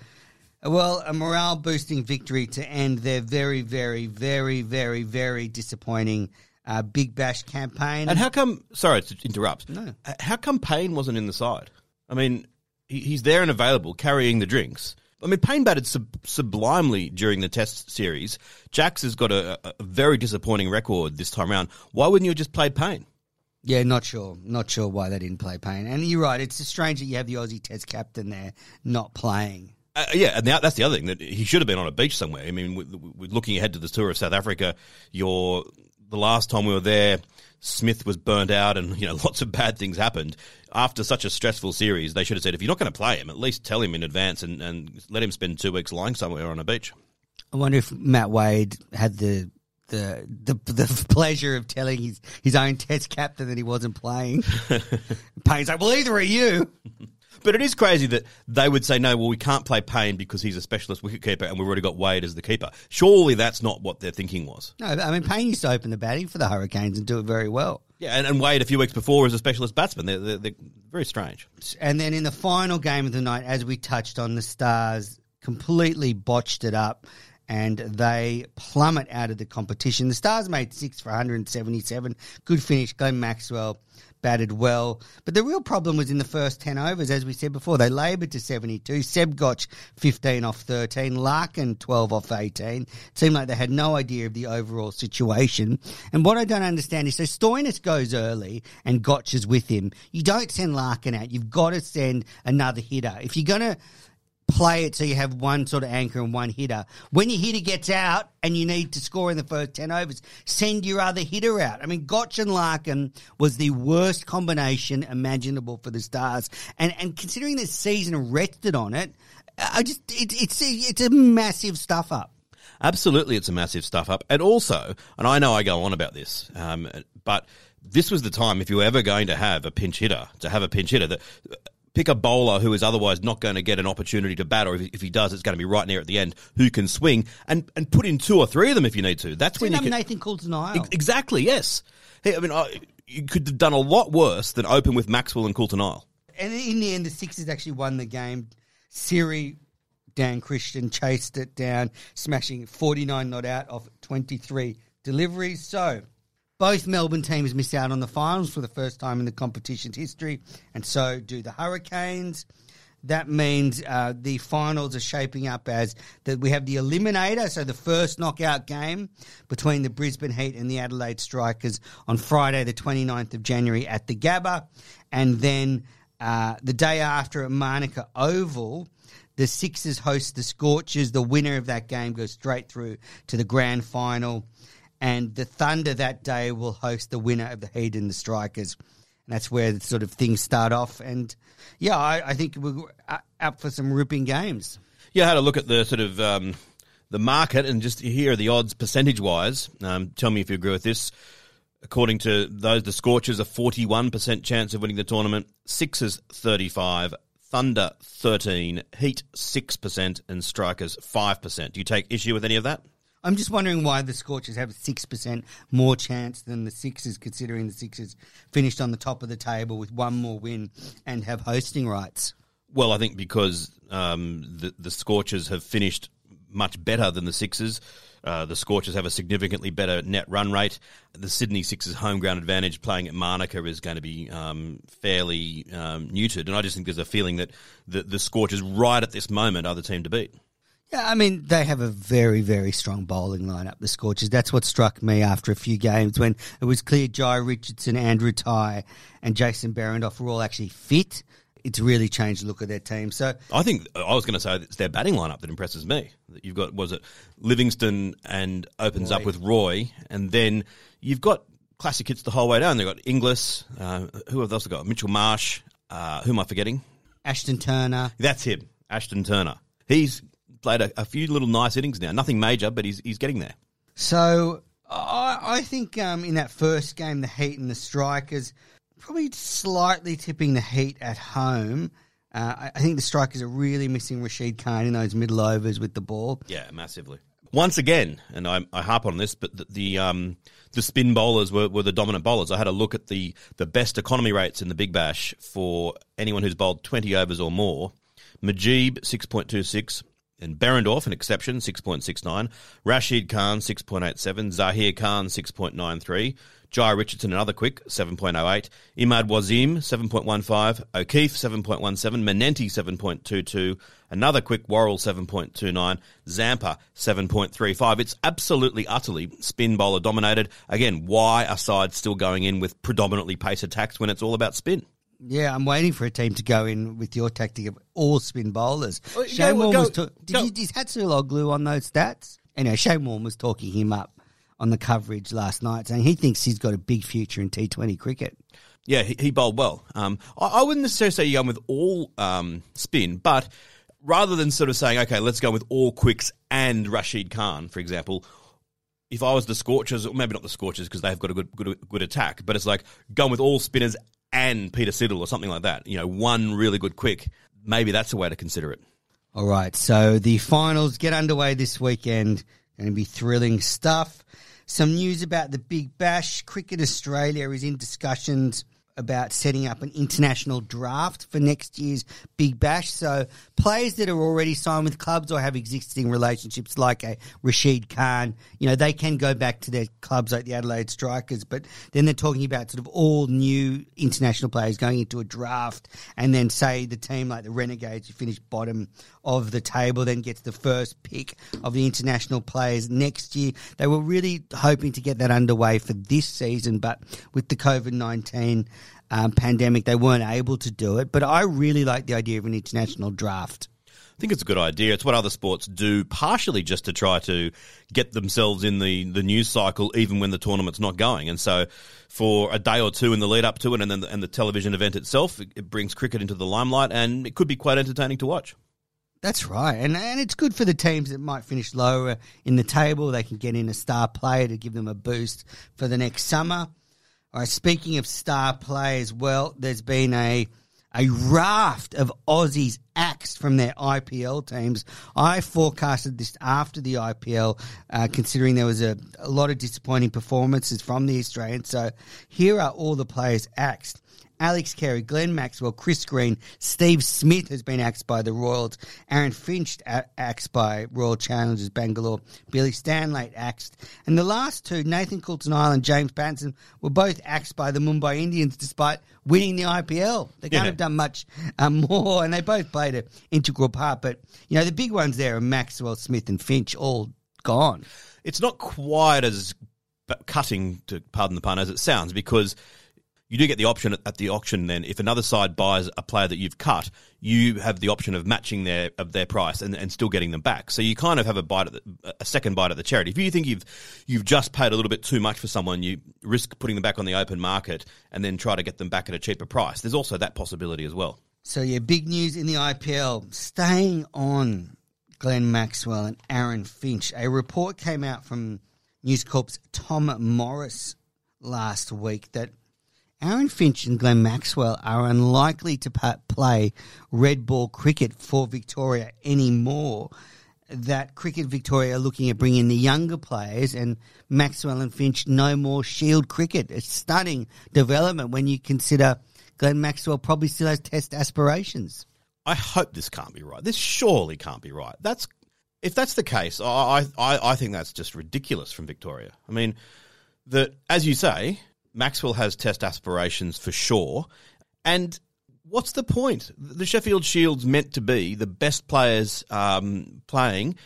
well, a morale boosting victory to end their very, very, very, very, very disappointing uh, Big Bash campaign. And how come, sorry to interrupt, no. how come Paine wasn't in the side? I mean, he's there and available carrying the drinks. I mean, Paine batted sub- sublimely during the test series. Jacks has got a, a, very disappointing record this time around. Why wouldn't you have just played Paine? Yeah, not sure. Not sure why they didn't play Paine. And you're right, it's strange that you have the Aussie Test captain there not playing. Uh, yeah, and that's the other thing that he should have been on a beach somewhere. I mean, we're looking ahead to the tour of South Africa. Your the last time we were there, Smith was burnt out, and you know lots of bad things happened. After such a stressful series, they should have said, if you're not going to play him, at least tell him in advance and, and let him spend two weeks lying somewhere on a beach. I wonder if Matt Wade had the the the, the pleasure of telling his, his own test captain that he wasn't playing. Paine's like, well, either are you. But it is crazy that they would say, no, well, we can't play Paine because he's a specialist wicketkeeper and we've already got Wade as the keeper. Surely that's not what their thinking was. No, I mean, Paine used to open the batting for the Hurricanes and do it very well. Yeah, and, and Wade a few weeks before as a specialist batsman. They're, they're, they're very strange. And then in the final game of the night, as we touched on, the Stars completely botched it up and they plummet out of the competition. The Stars made six for 177. Good finish. Glenn Maxwell batted well. But the real problem was in the first 10 overs, as we said before. They laboured to 72. Seb Gotch, 15 off 13. Larkin, 12 off 18. It seemed like they had no idea of the overall situation. And what I don't understand is so Stoinis goes early and Gotch is with him. You don't send Larkin out. You've got to send another hitter. If you're going to play it so you have one sort of anchor and one hitter. When your hitter gets out and you need to score in the first 10 overs, send your other hitter out. I mean, Gotch and Larkin was the worst combination imaginable for the Stars. And, and considering this season rested on it, I just, it, it's, it's a massive stuff up. Absolutely, it's a massive stuff up. And also, and I know I go on about this, um, but this was the time if you were ever going to have a pinch hitter, to have a pinch hitter that pick a bowler who is otherwise not going to get an opportunity to bat, or if, he does, it's going to be right near at the end, who can swing, and, and put in two or three of them if you need to. That's when you um, can. Nathan Coulter-Nile. Exactly, yes. Hey, I mean, I, you could have done a lot worse than open with Maxwell and Coulter-Nile. And in the end, the Sixers actually won the game. Siri Dan Christian chased it down, smashing 49 not out of 23 deliveries. So both Melbourne teams miss out on the finals for the first time in the competition's history, and so do the Hurricanes. That means uh, the finals are shaping up as that we have the eliminator, so the first knockout game between the Brisbane Heat and the Adelaide Strikers on Friday, the 29th of January at the Gabba. And then uh, the day after at Manuka Oval, the Sixers host the Scorchers. The winner of that game goes straight through to the grand final. And the Thunder that day will host the winner of the Heat and the Strikers. And that's where sort of things start off. And yeah, I, I think we're up for some ripping games. Yeah, I had a look at the sort of um, the market and just here are the odds percentage wise. Um, tell me if you agree with this. According to those, the Scorchers a forty-one percent chance of winning the tournament. Sixers thirty-five, Thunder thirteen, Heat six percent, and Strikers five percent. Do you take issue with any of that? I'm just wondering why the Scorchers have a 6% more chance than the Sixers, considering the Sixers finished on the top of the table with one more win and have hosting rights. Well, I think because um, the, the Scorchers have finished much better than the Sixers. Uh, the Scorchers have a significantly better net run rate. The Sydney Sixers' home ground advantage playing at Manuka is going to be um, fairly um, neutered. And I just think there's a feeling that the, the Scorchers, right at this moment, are the team to beat. Yeah, I mean, they have a very, very strong bowling lineup, the Scorchers. That's what struck me after a few games when it was clear Jhye Richardson, Andrew Tye, and Jason Behrendorff were all actually fit. It's really changed the look of their team. So I think I was going to say it's their batting lineup that impresses me. You've got was it Livingstone and opens Roy. up with Roy, and then you've got classic hits the whole way down. They've got Inglis. Uh, who have they also got? Mitchell Marsh. Uh, who am I forgetting? Ashton Turner. That's him, Ashton Turner. He's played a, a few little nice innings now. Nothing major, but he's he's getting there. So I, I think um, in that first game, the Heat and the Strikers probably slightly tipping the Heat at home. Uh, I, I think the Strikers are really missing Rashid Khan in those middle overs with the ball. Yeah, massively. Once again, and I, I harp on this, but the, the um the spin bowlers were, were the dominant bowlers. I had a look at the the best economy rates in the Big Bash for anyone who's bowled twenty overs or more. Mujeeb six point two six, and Behrendorff, an exception, 6.69. Rashid Khan, 6.87. Zahir Khan, 6.93. Jhye Richardson, another quick, 7.08. Imad Wasim, 7.15. O'Keefe, 7.17. Manenti, 7.22. Another quick Worrall, 7.29. Zampa, 7.35. It's absolutely, utterly spin bowler dominated. Again, why are sides still going in with predominantly pace attacks when it's all about spin? Yeah, I'm waiting for a team to go in with your tactic of all spin bowlers. Oh, Shane go- Warne go- was ta- did go. you, is Hatzoglou on those stats? Anyway, Shane Warne was talking him up on the coverage last night, saying he thinks he's got a big future in T20 cricket. Yeah, he, he bowled well. Um, I, I wouldn't necessarily say you're going with all um, spin, but rather than sort of saying, okay, let's go with all quicks and Rashid Khan, for example, if I was the Scorchers, or maybe not the Scorchers because they've got a good, good good attack, but it's like going with all spinners and Peter Siddle or something like that. You know, one really good quick. Maybe that's a way to consider it. All right, so the finals get underway this weekend. Going to be thrilling stuff. Some news about the Big Bash. Cricket Australia is in discussions about setting up an international draft for next year's Big Bash. So players that are already signed with clubs or have existing relationships like a Rashid Khan, you know, they can go back to their clubs like the Adelaide Strikers, but then they're talking about sort of all new international players going into a draft and then say the team like the Renegades who finish bottom of the table then gets the first pick of the international players next year. They were really hoping to get that underway for this season, but with the COVID 19 um, pandemic, they weren't able to do it. But I really like the idea of an international draft. I think it's a good idea. It's what other sports do, partially just to try to get themselves in the, the news cycle, even when the tournament's not going. And so, for a day or two in the lead up to it, and then the, and the television event itself, it, it brings cricket into the limelight, and it could be quite entertaining to watch. That's right, and and it's good for the teams that might finish lower in the table. They can get in a star player to give them a boost for the next summer. All right, speaking of star players, well, there's been a a raft of Aussies axed from their IPL teams. I forecasted this after the IPL, uh, considering there was a, a lot of disappointing performances from the Australians. So here are all the players axed. Alex Carey, Glenn Maxwell, Chris Green, Steve Smith has been axed by the Royals, Aaron Finch axed by Royal Challengers Bangalore, Billy Stanlake axed, and the last two, Nathan Coulter-Nile, James Pattinson, were both axed by the Mumbai Indians despite winning the IPL. They can't Yeah. have done much um, more, and they both played an integral part. But you know, the big ones there are Maxwell, Smith, and Finch, all gone. it's not quite as cutting, to pardon the pun, as it sounds, because you do get the option at, the auction. Then, if another side buys a player that you've cut, you have the option of matching their of their price and, and still getting them back. So you kind of have a bite at the, a second bite at the charity. If you think you've you've just paid a little bit too much for someone, you risk putting them back on the open market and then try to get them back at a cheaper price. There's also that possibility as well. So yeah, big news in the IPL. Staying on Glenn Maxwell and Aaron Finch. A report came out from News Corp's Tom Morris last week that Aaron Finch and Glenn Maxwell are unlikely to play red ball cricket for Victoria anymore. That Cricket Victoria are looking at bringing the younger players, and Maxwell and Finch no more Shield cricket. A stunning development when you consider Glenn Maxwell probably still has Test aspirations. I hope this can't be right. This surely can't be right. That's if that's the case, I I, I think that's just ridiculous from Victoria. I mean, that as you say, Maxwell has test aspirations for sure, and what's the point? The Sheffield Shield's meant to be the best players um, playing.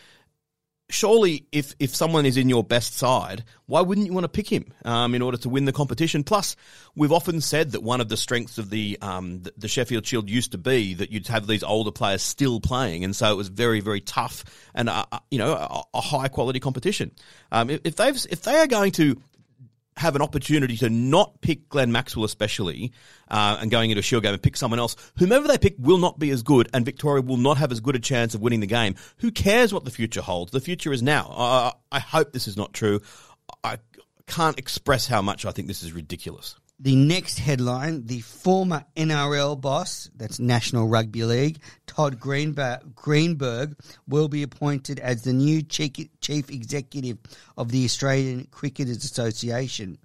Surely, if if someone is in your best side, why wouldn't you want to pick him um, in order to win the competition? Plus, we've often said that one of the strengths of the um, the, Sheffield Shield used to be that you'd have these older players still playing, and so it was very very tough and uh, uh, you know a, a high quality competition. Um, if they've if they are going to have an opportunity to not pick Glenn Maxwell, especially, uh, and going into a Shield game and pick someone else, whomever they pick will not be as good, and Victoria will not have as good a chance of winning the game. Who cares what the future holds? The future is now. Uh, I hope this is not true. I can't express how much I think this is ridiculous. The next headline: the former NRL boss, that's National Rugby League, Todd Greenberg, Greenberg, will be appointed as the new chief, executive of the Australian Cricketers Association.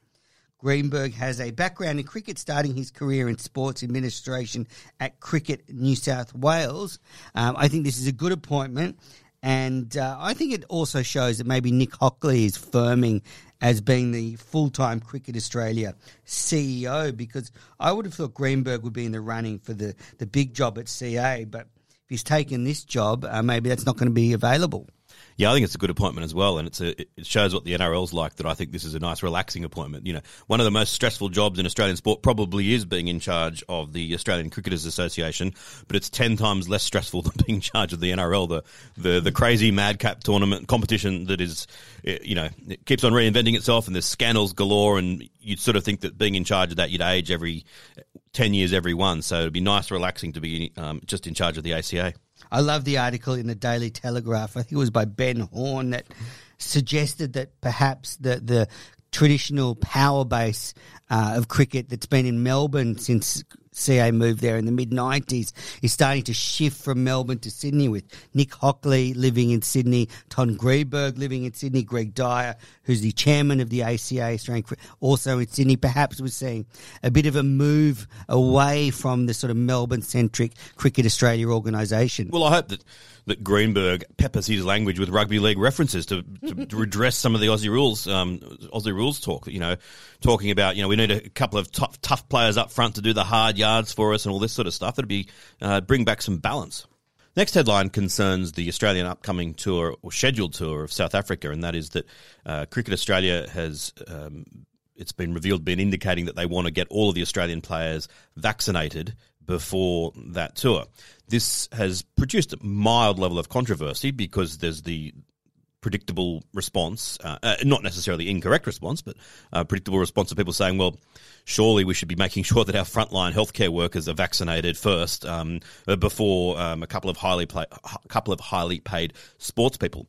Greenberg has a background in cricket, starting his career in sports administration at Cricket New South Wales. Um, I think this is a good appointment, and uh, I think it also shows that maybe Nick Hockley is firming as being the full time Cricket Australia CEO because I would have thought Greenberg would be in the running for the, the big job at CA, but if he's taken this job, uh, maybe that's not going to be available. Yeah, I think it's a good appointment as well, and it's a, it shows what the NRL's like. That I think this is a nice, relaxing appointment. You know, one of the most stressful jobs in Australian sport probably is being in charge of the Australian Cricketers Association, but it's ten times less stressful than being in charge of the NRL, the the, the crazy madcap tournament competition that is, eh, you know, it keeps on reinventing itself, and there's scandals galore, and you'd sort of think that being in charge of that, you'd age every ten years, every one. So it'd be nice, relaxing to be um, just in charge of the ACA. I love the article in the Daily Telegraph. I think it was by Ben Horne that suggested that perhaps the the traditional power base uh, of cricket that's been in Melbourne since CA moved there in the mid 90s is starting to shift from Melbourne to Sydney with Nick Hockley living in Sydney, Todd Greenberg living in Sydney, Greg Dyer, who's the chairman of the ACA, also in Sydney. Perhaps we're seeing a bit of a move away from the sort of Melbourne centric Cricket Australia organisation. Well, I hope that, that Greenberg peppers his language with rugby league references to, to, to redress some of the Aussie rules, um, Aussie rules talk. You know, talking about you know we need a couple of tough tough players up front to do the hard yards for us and all this sort of stuff. It'd be uh, bring back some balance. Next headline concerns the Australian upcoming tour or scheduled tour of South Africa, and that is that uh, Cricket Australia has. Um, it's been revealed, been indicating that they want to get all of the Australian players vaccinated before that tour. This has produced a mild level of controversy because there's the predictable response, uh, uh, not necessarily incorrect response, but uh, predictable response of people saying, well, surely we should be making sure that our frontline healthcare workers are vaccinated first um, before um, a couple of highly pla- a couple of highly paid sports people.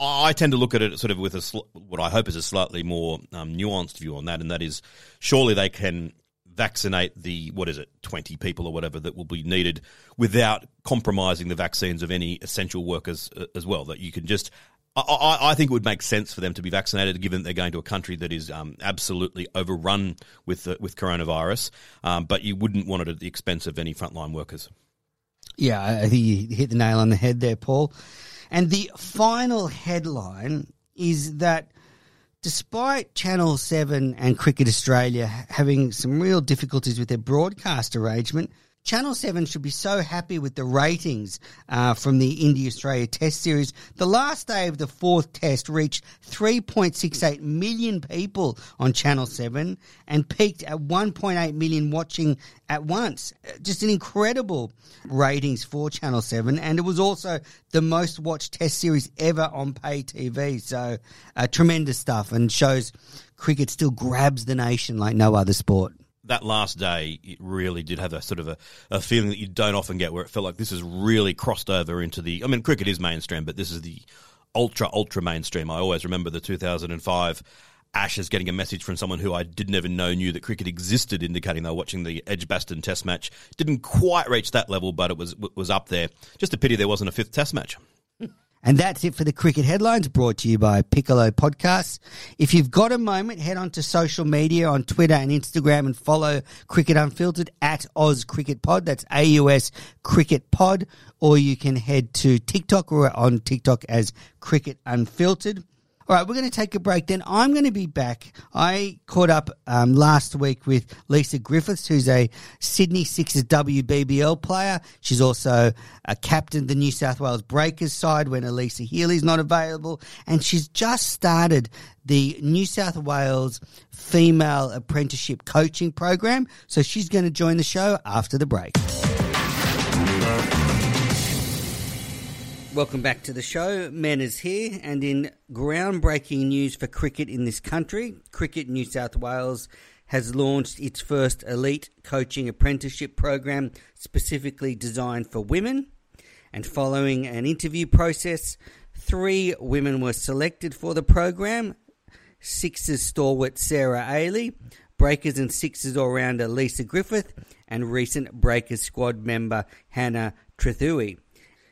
I tend to look at it sort of with a sl- what I hope is a slightly more um, nuanced view on that, and that is surely they can vaccinate the what is it twenty people or whatever that will be needed without compromising the vaccines of any essential workers uh, as well. That you can just I, I, think it would make sense for them to be vaccinated, given they're going to a country that is um, absolutely overrun with with coronavirus. Um, but you wouldn't want it at the expense of any frontline workers. Yeah, I think you hit the nail on the head there, Paul. And the final headline is that despite Channel 7 and Cricket Australia having some real difficulties with their broadcast arrangement, Channel 7 should be so happy with the ratings uh, from the India Australia Test Series. The last day of the fourth test reached 3.68 million people on Channel 7 and peaked at 1.8 million watching at once. Uh, Just an incredible ratings for Channel 7. And it was also the most watched test series ever on pay TV. So uh, tremendous stuff and shows cricket still grabs the nation like no other sport that last day, it really did have a sort of a, a feeling that you don't often get where it felt like this has really crossed over into the. I mean, cricket is mainstream, but this is the ultra, ultra mainstream. I always remember the 2005 Ashes getting a message from someone who I didn't even know knew that cricket existed, indicating they were watching the Edgbaston Test match. Didn't quite reach that level, but it was was up there. Just a pity there wasn't a fifth Test match. And that's it for the cricket headlines brought to you by Piccolo Podcasts. If you've got a moment, head on to social media on Twitter and Instagram and follow Cricket Unfiltered at Oz Cricket Pod. That's AUS Cricket Pod. Or you can head to TikTok or on TikTok as Cricket Unfiltered. All right, we're going to take a break then. I'm going to be back. I caught up um, last week with Lisa Griffith, who's a Sydney Sixers WBBL player. She's also a captain of the New South Wales Breakers side when Alyssa Healy's not available. And she's just started the New South Wales Female Apprenticeship Coaching Program. So she's going to join the show after the break. Welcome back to the show. Men is here, and in groundbreaking news for cricket in this country, Cricket New South Wales has launched its first elite coaching apprenticeship program specifically designed for women. And following an interview process, three women were selected for the program Sixers stalwart Sarah Aley, Breakers and Sixers all rounder Lisa Griffith, and recent Breakers squad member Hannah Trethewy.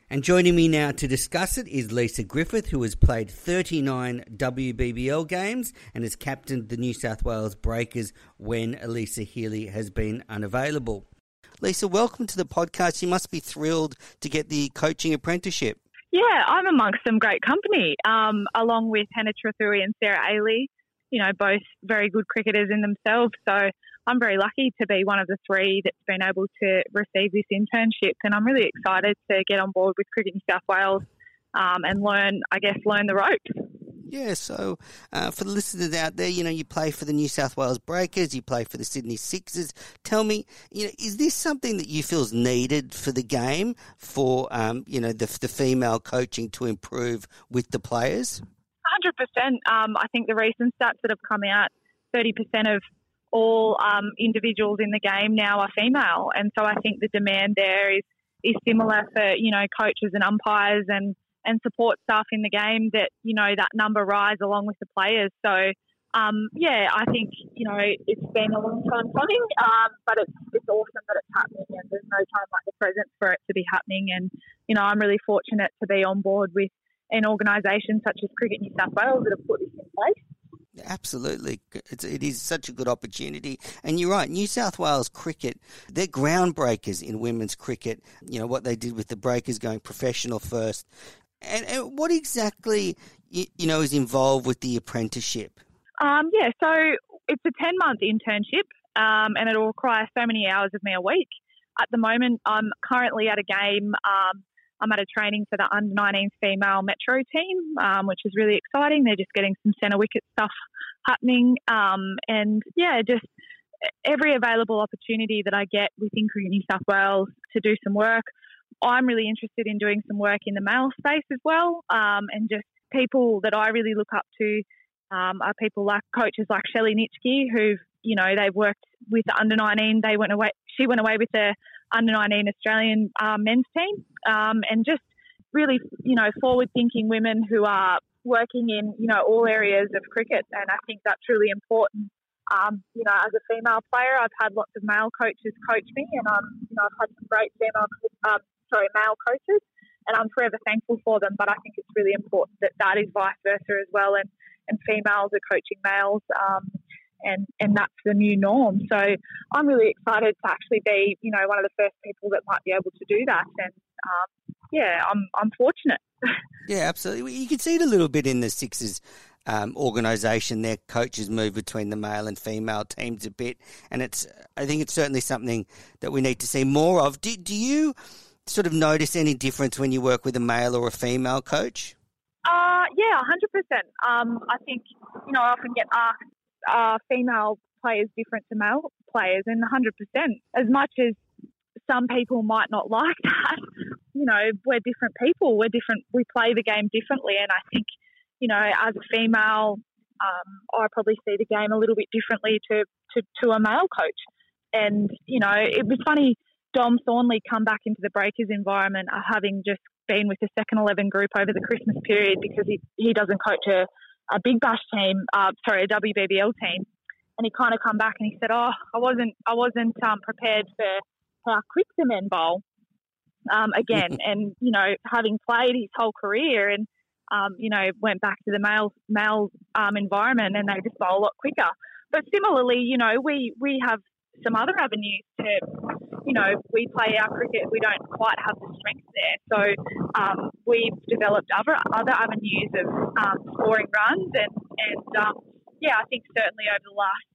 And joining me now to discuss it is Lisa Griffith, who has played 39 WBBL games and has captained the New South Wales Breakers when Alyssa Healy has been unavailable. Lisa, welcome to the podcast. You must be thrilled to get the coaching apprenticeship. Yeah, I'm amongst some great company, um, along with Hannah Trethewy and Sarah Aley. You know, both very good cricketers in themselves. So I'm very lucky to be one of the three that's been able to receive this internship, and I'm really excited to get on board with Cricket New South Wales um, and learn, I guess, learn the ropes. Yeah, so uh, for the listeners out there, you know, you play for the New South Wales Breakers, you play for the Sydney Sixers. Tell me, you know, is this something that you feel is needed for the game for, um, you know, the, the female coaching to improve with the players? Hundred percent. Um, I think the recent stats that have come out, thirty percent of all um, individuals in the game now are female, and so I think the demand there is is similar for you know coaches and umpires and and support staff in the game that you know that number rise along with the players. So um, yeah, I think you know it's been a long time coming, um, but it's it's awesome that it's happening, and there's no time like the present for it to be happening. And you know I'm really fortunate to be on board with an organisation such as Cricket New South Wales that have put this in place. Absolutely. It's, it is such a good opportunity. And you're right, New South Wales cricket, they're groundbreakers in women's cricket. You know, what they did with the Breakers going professional first. And, and what exactly, you, you, know, is involved with the apprenticeship? Um, yeah, so it's a 10 month internship um, and it'll require so many hours of me a week. At the moment, I'm currently at a game. Um, I'm at a training for the under 19 female metro team, um, which is really exciting. They're just getting some centre wicket stuff happening. Um, and yeah, just every available opportunity that I get within Cricket New South Wales to do some work. I'm really interested in doing some work in the male space as well. Um, and just people that I really look up to um, are people like coaches like Shelley Nitschke, who've, you know, they've worked with the under 19. They went away, she went away with the under 19 Australian um, men's team, um, and just really, you know, forward thinking women who are working in, you know, all areas of cricket. And I think that's really important. Um, you know, as a female player, I've had lots of male coaches coach me, and um, you know, I've had some great female, um, sorry, male coaches, and and I'm forever thankful for them. But I think it's really important that that is vice versa as well, and and females are coaching males. Um, and, and that's the new norm. So I'm really excited to actually be, you know, one of the first people that might be able to do that. And um, yeah, I'm I'm fortunate. Yeah, absolutely. You can see it a little bit in the Sixers um, organisation. Their coaches move between the male and female teams a bit, and it's. I think it's certainly something that we need to see more of. Do, do you sort of notice any difference when you work with a male or a female coach? Uh, yeah, 100%. Um, I think, you know, I often get asked, are female players different to male players? And 100%. As much as some people might not like that, you know, we're different people. We're different. We play the game differently. And I think, you know, as a female, um, I probably see the game a little bit differently to, to, to a male coach. And, you know, it was funny, Dom Thornely come back into the Breakers environment having just been with the second 11 group over the Christmas period because he, he doesn't coach a, a Big Bash team, uh, sorry, a WBBL team. And he kind of come back and he said, "Oh, I wasn't, I wasn't um, prepared for how quick the men bowl um, again." and you know, having played his whole career and um, you know went back to the male male um, environment and they just bowl a lot quicker. But similarly, you know, we we have some other avenues to, you know, we play our cricket. We don't quite have the strength there, so um, we've developed other other avenues of um, scoring runs, and and um, yeah, I think certainly over the last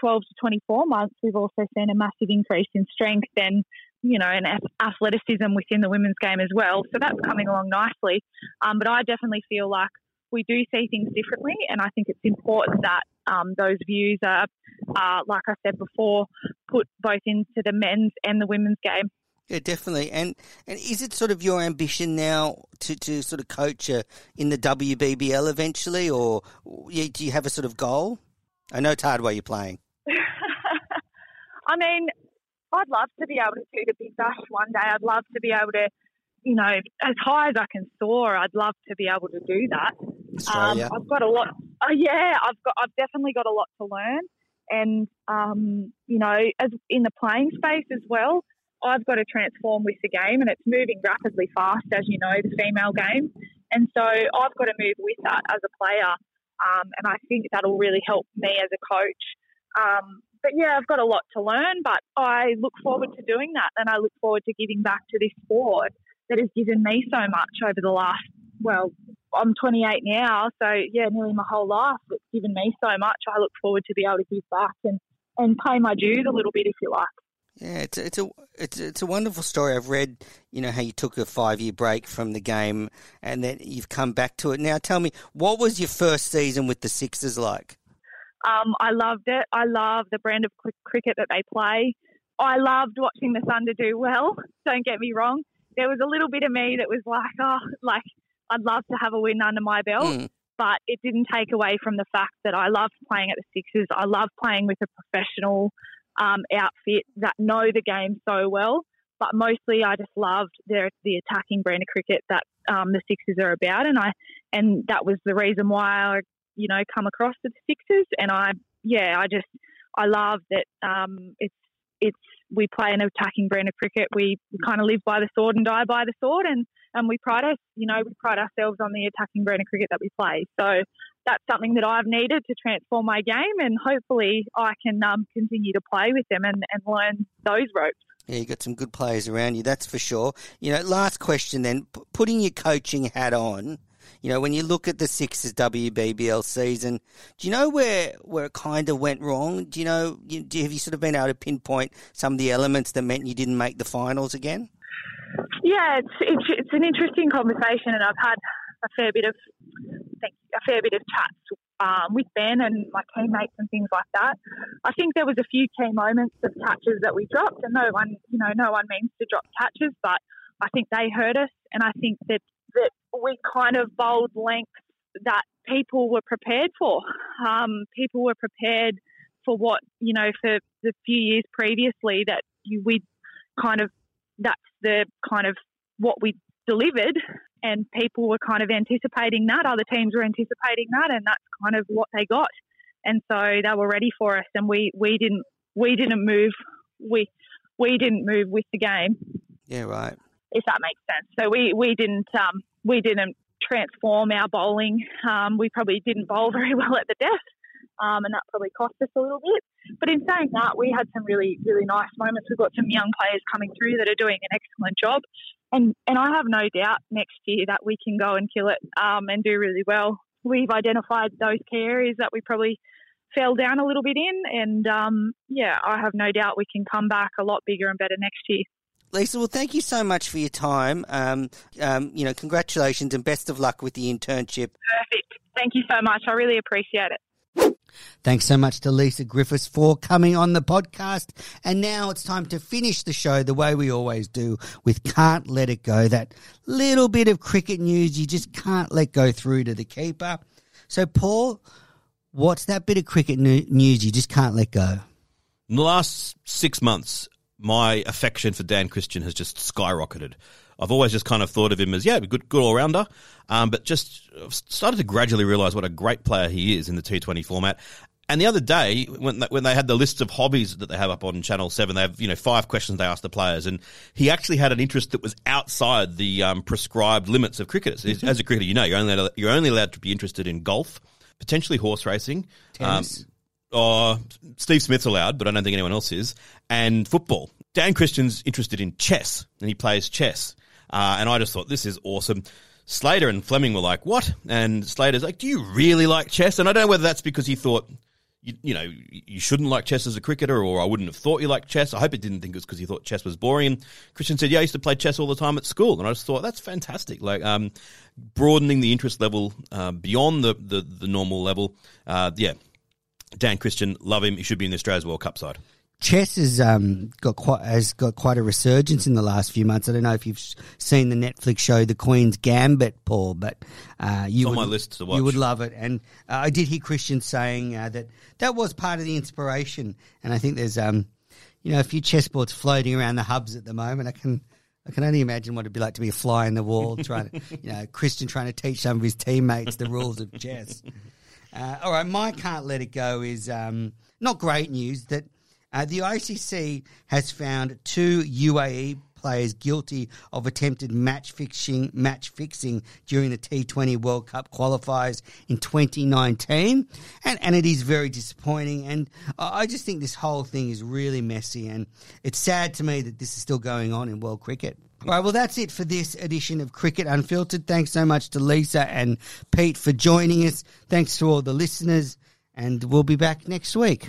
twelve to twenty four months, we've also seen a massive increase in strength and you know, and athleticism within the women's game as well. So that's coming along nicely. Um, but I definitely feel like we do see things differently, and I think it's important that um, those views are, uh, like I said before, put both into the men's and the women's game. Yeah, definitely. And and is it sort of your ambition now to, to sort of coach a, in the WBBL eventually, or do you have a sort of goal? I know it's hard while you're playing. I mean, I'd love to be able to do the Big Bash one day. I'd love to be able to you know, as high as I can soar, I'd love to be able to do that. Um, I've got a lot. Uh, yeah, I've got. I've definitely got a lot to learn, and um, you know, as in the playing space as well, I've got to transform with the game, and it's moving rapidly fast, as you know, the female game, and so I've got to move with that as a player, um, and I think that'll really help me as a coach. Um, but yeah, I've got a lot to learn, but I look forward to doing that, and I look forward to giving back to this sport that has given me so much over the last, well, I'm 28 now, so yeah, nearly my whole life. It's given me so much. I look forward to be able to give back and, and pay my dues a little bit, if you like. Yeah, it's a, it's a it's it's a wonderful story. I've read, you know, how you took a five year break from the game and then you've come back to it. Now, tell me, what was your first season with the Sixers like? Um, I loved it. I love the brand of cricket that they play. I loved watching the Thunder do well. Don't get me wrong there was a little bit of me that was like, oh, like I'd love to have a win under my belt. Mm. But it didn't take away from the fact that I loved playing at the Sixers. I love playing with a professional um, outfit that know the game so well. But mostly, I just loved the the attacking brand of cricket that um, the Sixers are about, and I and that was the reason why I, you know, come across the Sixers. And I, yeah, I just I love that um, it's it's we play an attacking brand of cricket. We, we kind of live by the sword and die by the sword, and and we pride us, you know, we pride ourselves on the attacking brand of cricket that we play. So that's something that I've needed to transform my game, and hopefully I can um, continue to play with them and, and learn those ropes. Yeah, you've got some good players around you, that's for sure. You know, last question then, P- putting your coaching hat on, you know, when you look at the Sixers WBBL season, do you know where where it kind of went wrong? Do you know? You, do, have you sort of been able to pinpoint some of the elements that meant you didn't make the finals again? Yeah, it's it's, it's an interesting conversation, and I've had a fair bit of a fair bit of chats um, with Ben and my teammates and things like that. I think there was a few key moments of catches that we dropped, and no one, you know, no one means to drop catches, but I think they hurt us, and I think that that we kind of bowled lengths that people were prepared for. Um, people were prepared for what you know for the few years previously that you, we kind of that's the kind of what we delivered, and people were kind of anticipating that. Other teams were anticipating that, and that's kind of what they got. And so they were ready for us, and we, we didn't we didn't move we we didn't move with the game. Yeah, right if that makes sense. So we we didn't um, we didn't transform our bowling. Um, we probably didn't bowl very well at the death, um, and that probably cost us a little bit. But in saying that, we had some really really nice moments. We've got some young players coming through that are doing an excellent job, and and I have no doubt next year that we can go and kill it um, and do really well. We've identified those key areas that we probably fell down a little bit in, and um, yeah, I have no doubt we can come back a lot bigger and better next year. Lisa, well, thank you so much for your time. Um, um, you know, congratulations and best of luck with the internship. Perfect. Thank you so much. I really appreciate it. Thanks so much to Lisa Griffiths for coming on the podcast. And now it's time to finish the show the way we always do with Can't Let It Go. That little bit of cricket news you just can't let go through to the keeper. So, Paul, what's that bit of cricket news you just can't let go? In the last six months, my affection for Dan Christian has just skyrocketed. I've always just kind of thought of him as yeah, good good all rounder, um, but just started to gradually realise what a great player he is in the T20 format. And the other day, when they, when they had the list of hobbies that they have up on Channel Seven, they have you know five questions they ask the players, and he actually had an interest that was outside the um, prescribed limits of cricketers. Mm-hmm. As a cricketer, you know you're only allowed, you're only allowed to be interested in golf, potentially horse racing, tennis. Um, Oh, Steve Smith's allowed, but I don't think anyone else is. And football. Dan Christian's interested in chess, and he plays chess. Uh, and I just thought, this is awesome. Slater and Fleming were like, what? And Slater's like, do you really like chess? And I don't know whether that's because he thought, you, you know, you shouldn't like chess as a cricketer, or I wouldn't have thought you liked chess. I hope he didn't think it was because he thought chess was boring. And Christian said, yeah, I used to play chess all the time at school. And I just thought, that's fantastic. Like, um, broadening the interest level uh, beyond the, the, the normal level. Uh, yeah, Dan Christian, love him. He should be in the Australia's World Cup side. Chess has um, got quite has got quite a resurgence in the last few months. I don't know if you've seen the Netflix show The Queen's Gambit, Paul, but uh, you it's would, on my list to watch. You would love it, and uh, I did hear Christian saying uh, that that was part of the inspiration. And I think there's um, you know, a few chessboards floating around the hubs at the moment. I can I can only imagine what it'd be like to be a fly in the wall, trying to, you know, Christian trying to teach some of his teammates the rules of chess. Uh, all right, my can't let it go is um, not great news that uh, the ICC has found two UAE players guilty of attempted match fixing, match fixing during the T20 World Cup qualifiers in 2019, and and it is very disappointing. And I just think this whole thing is really messy, and it's sad to me that this is still going on in world cricket. Right, well, that's it for this edition of Cricket Unfiltered. Thanks so much to Lisa and Pete for joining us. Thanks to all the listeners, and we'll be back next week.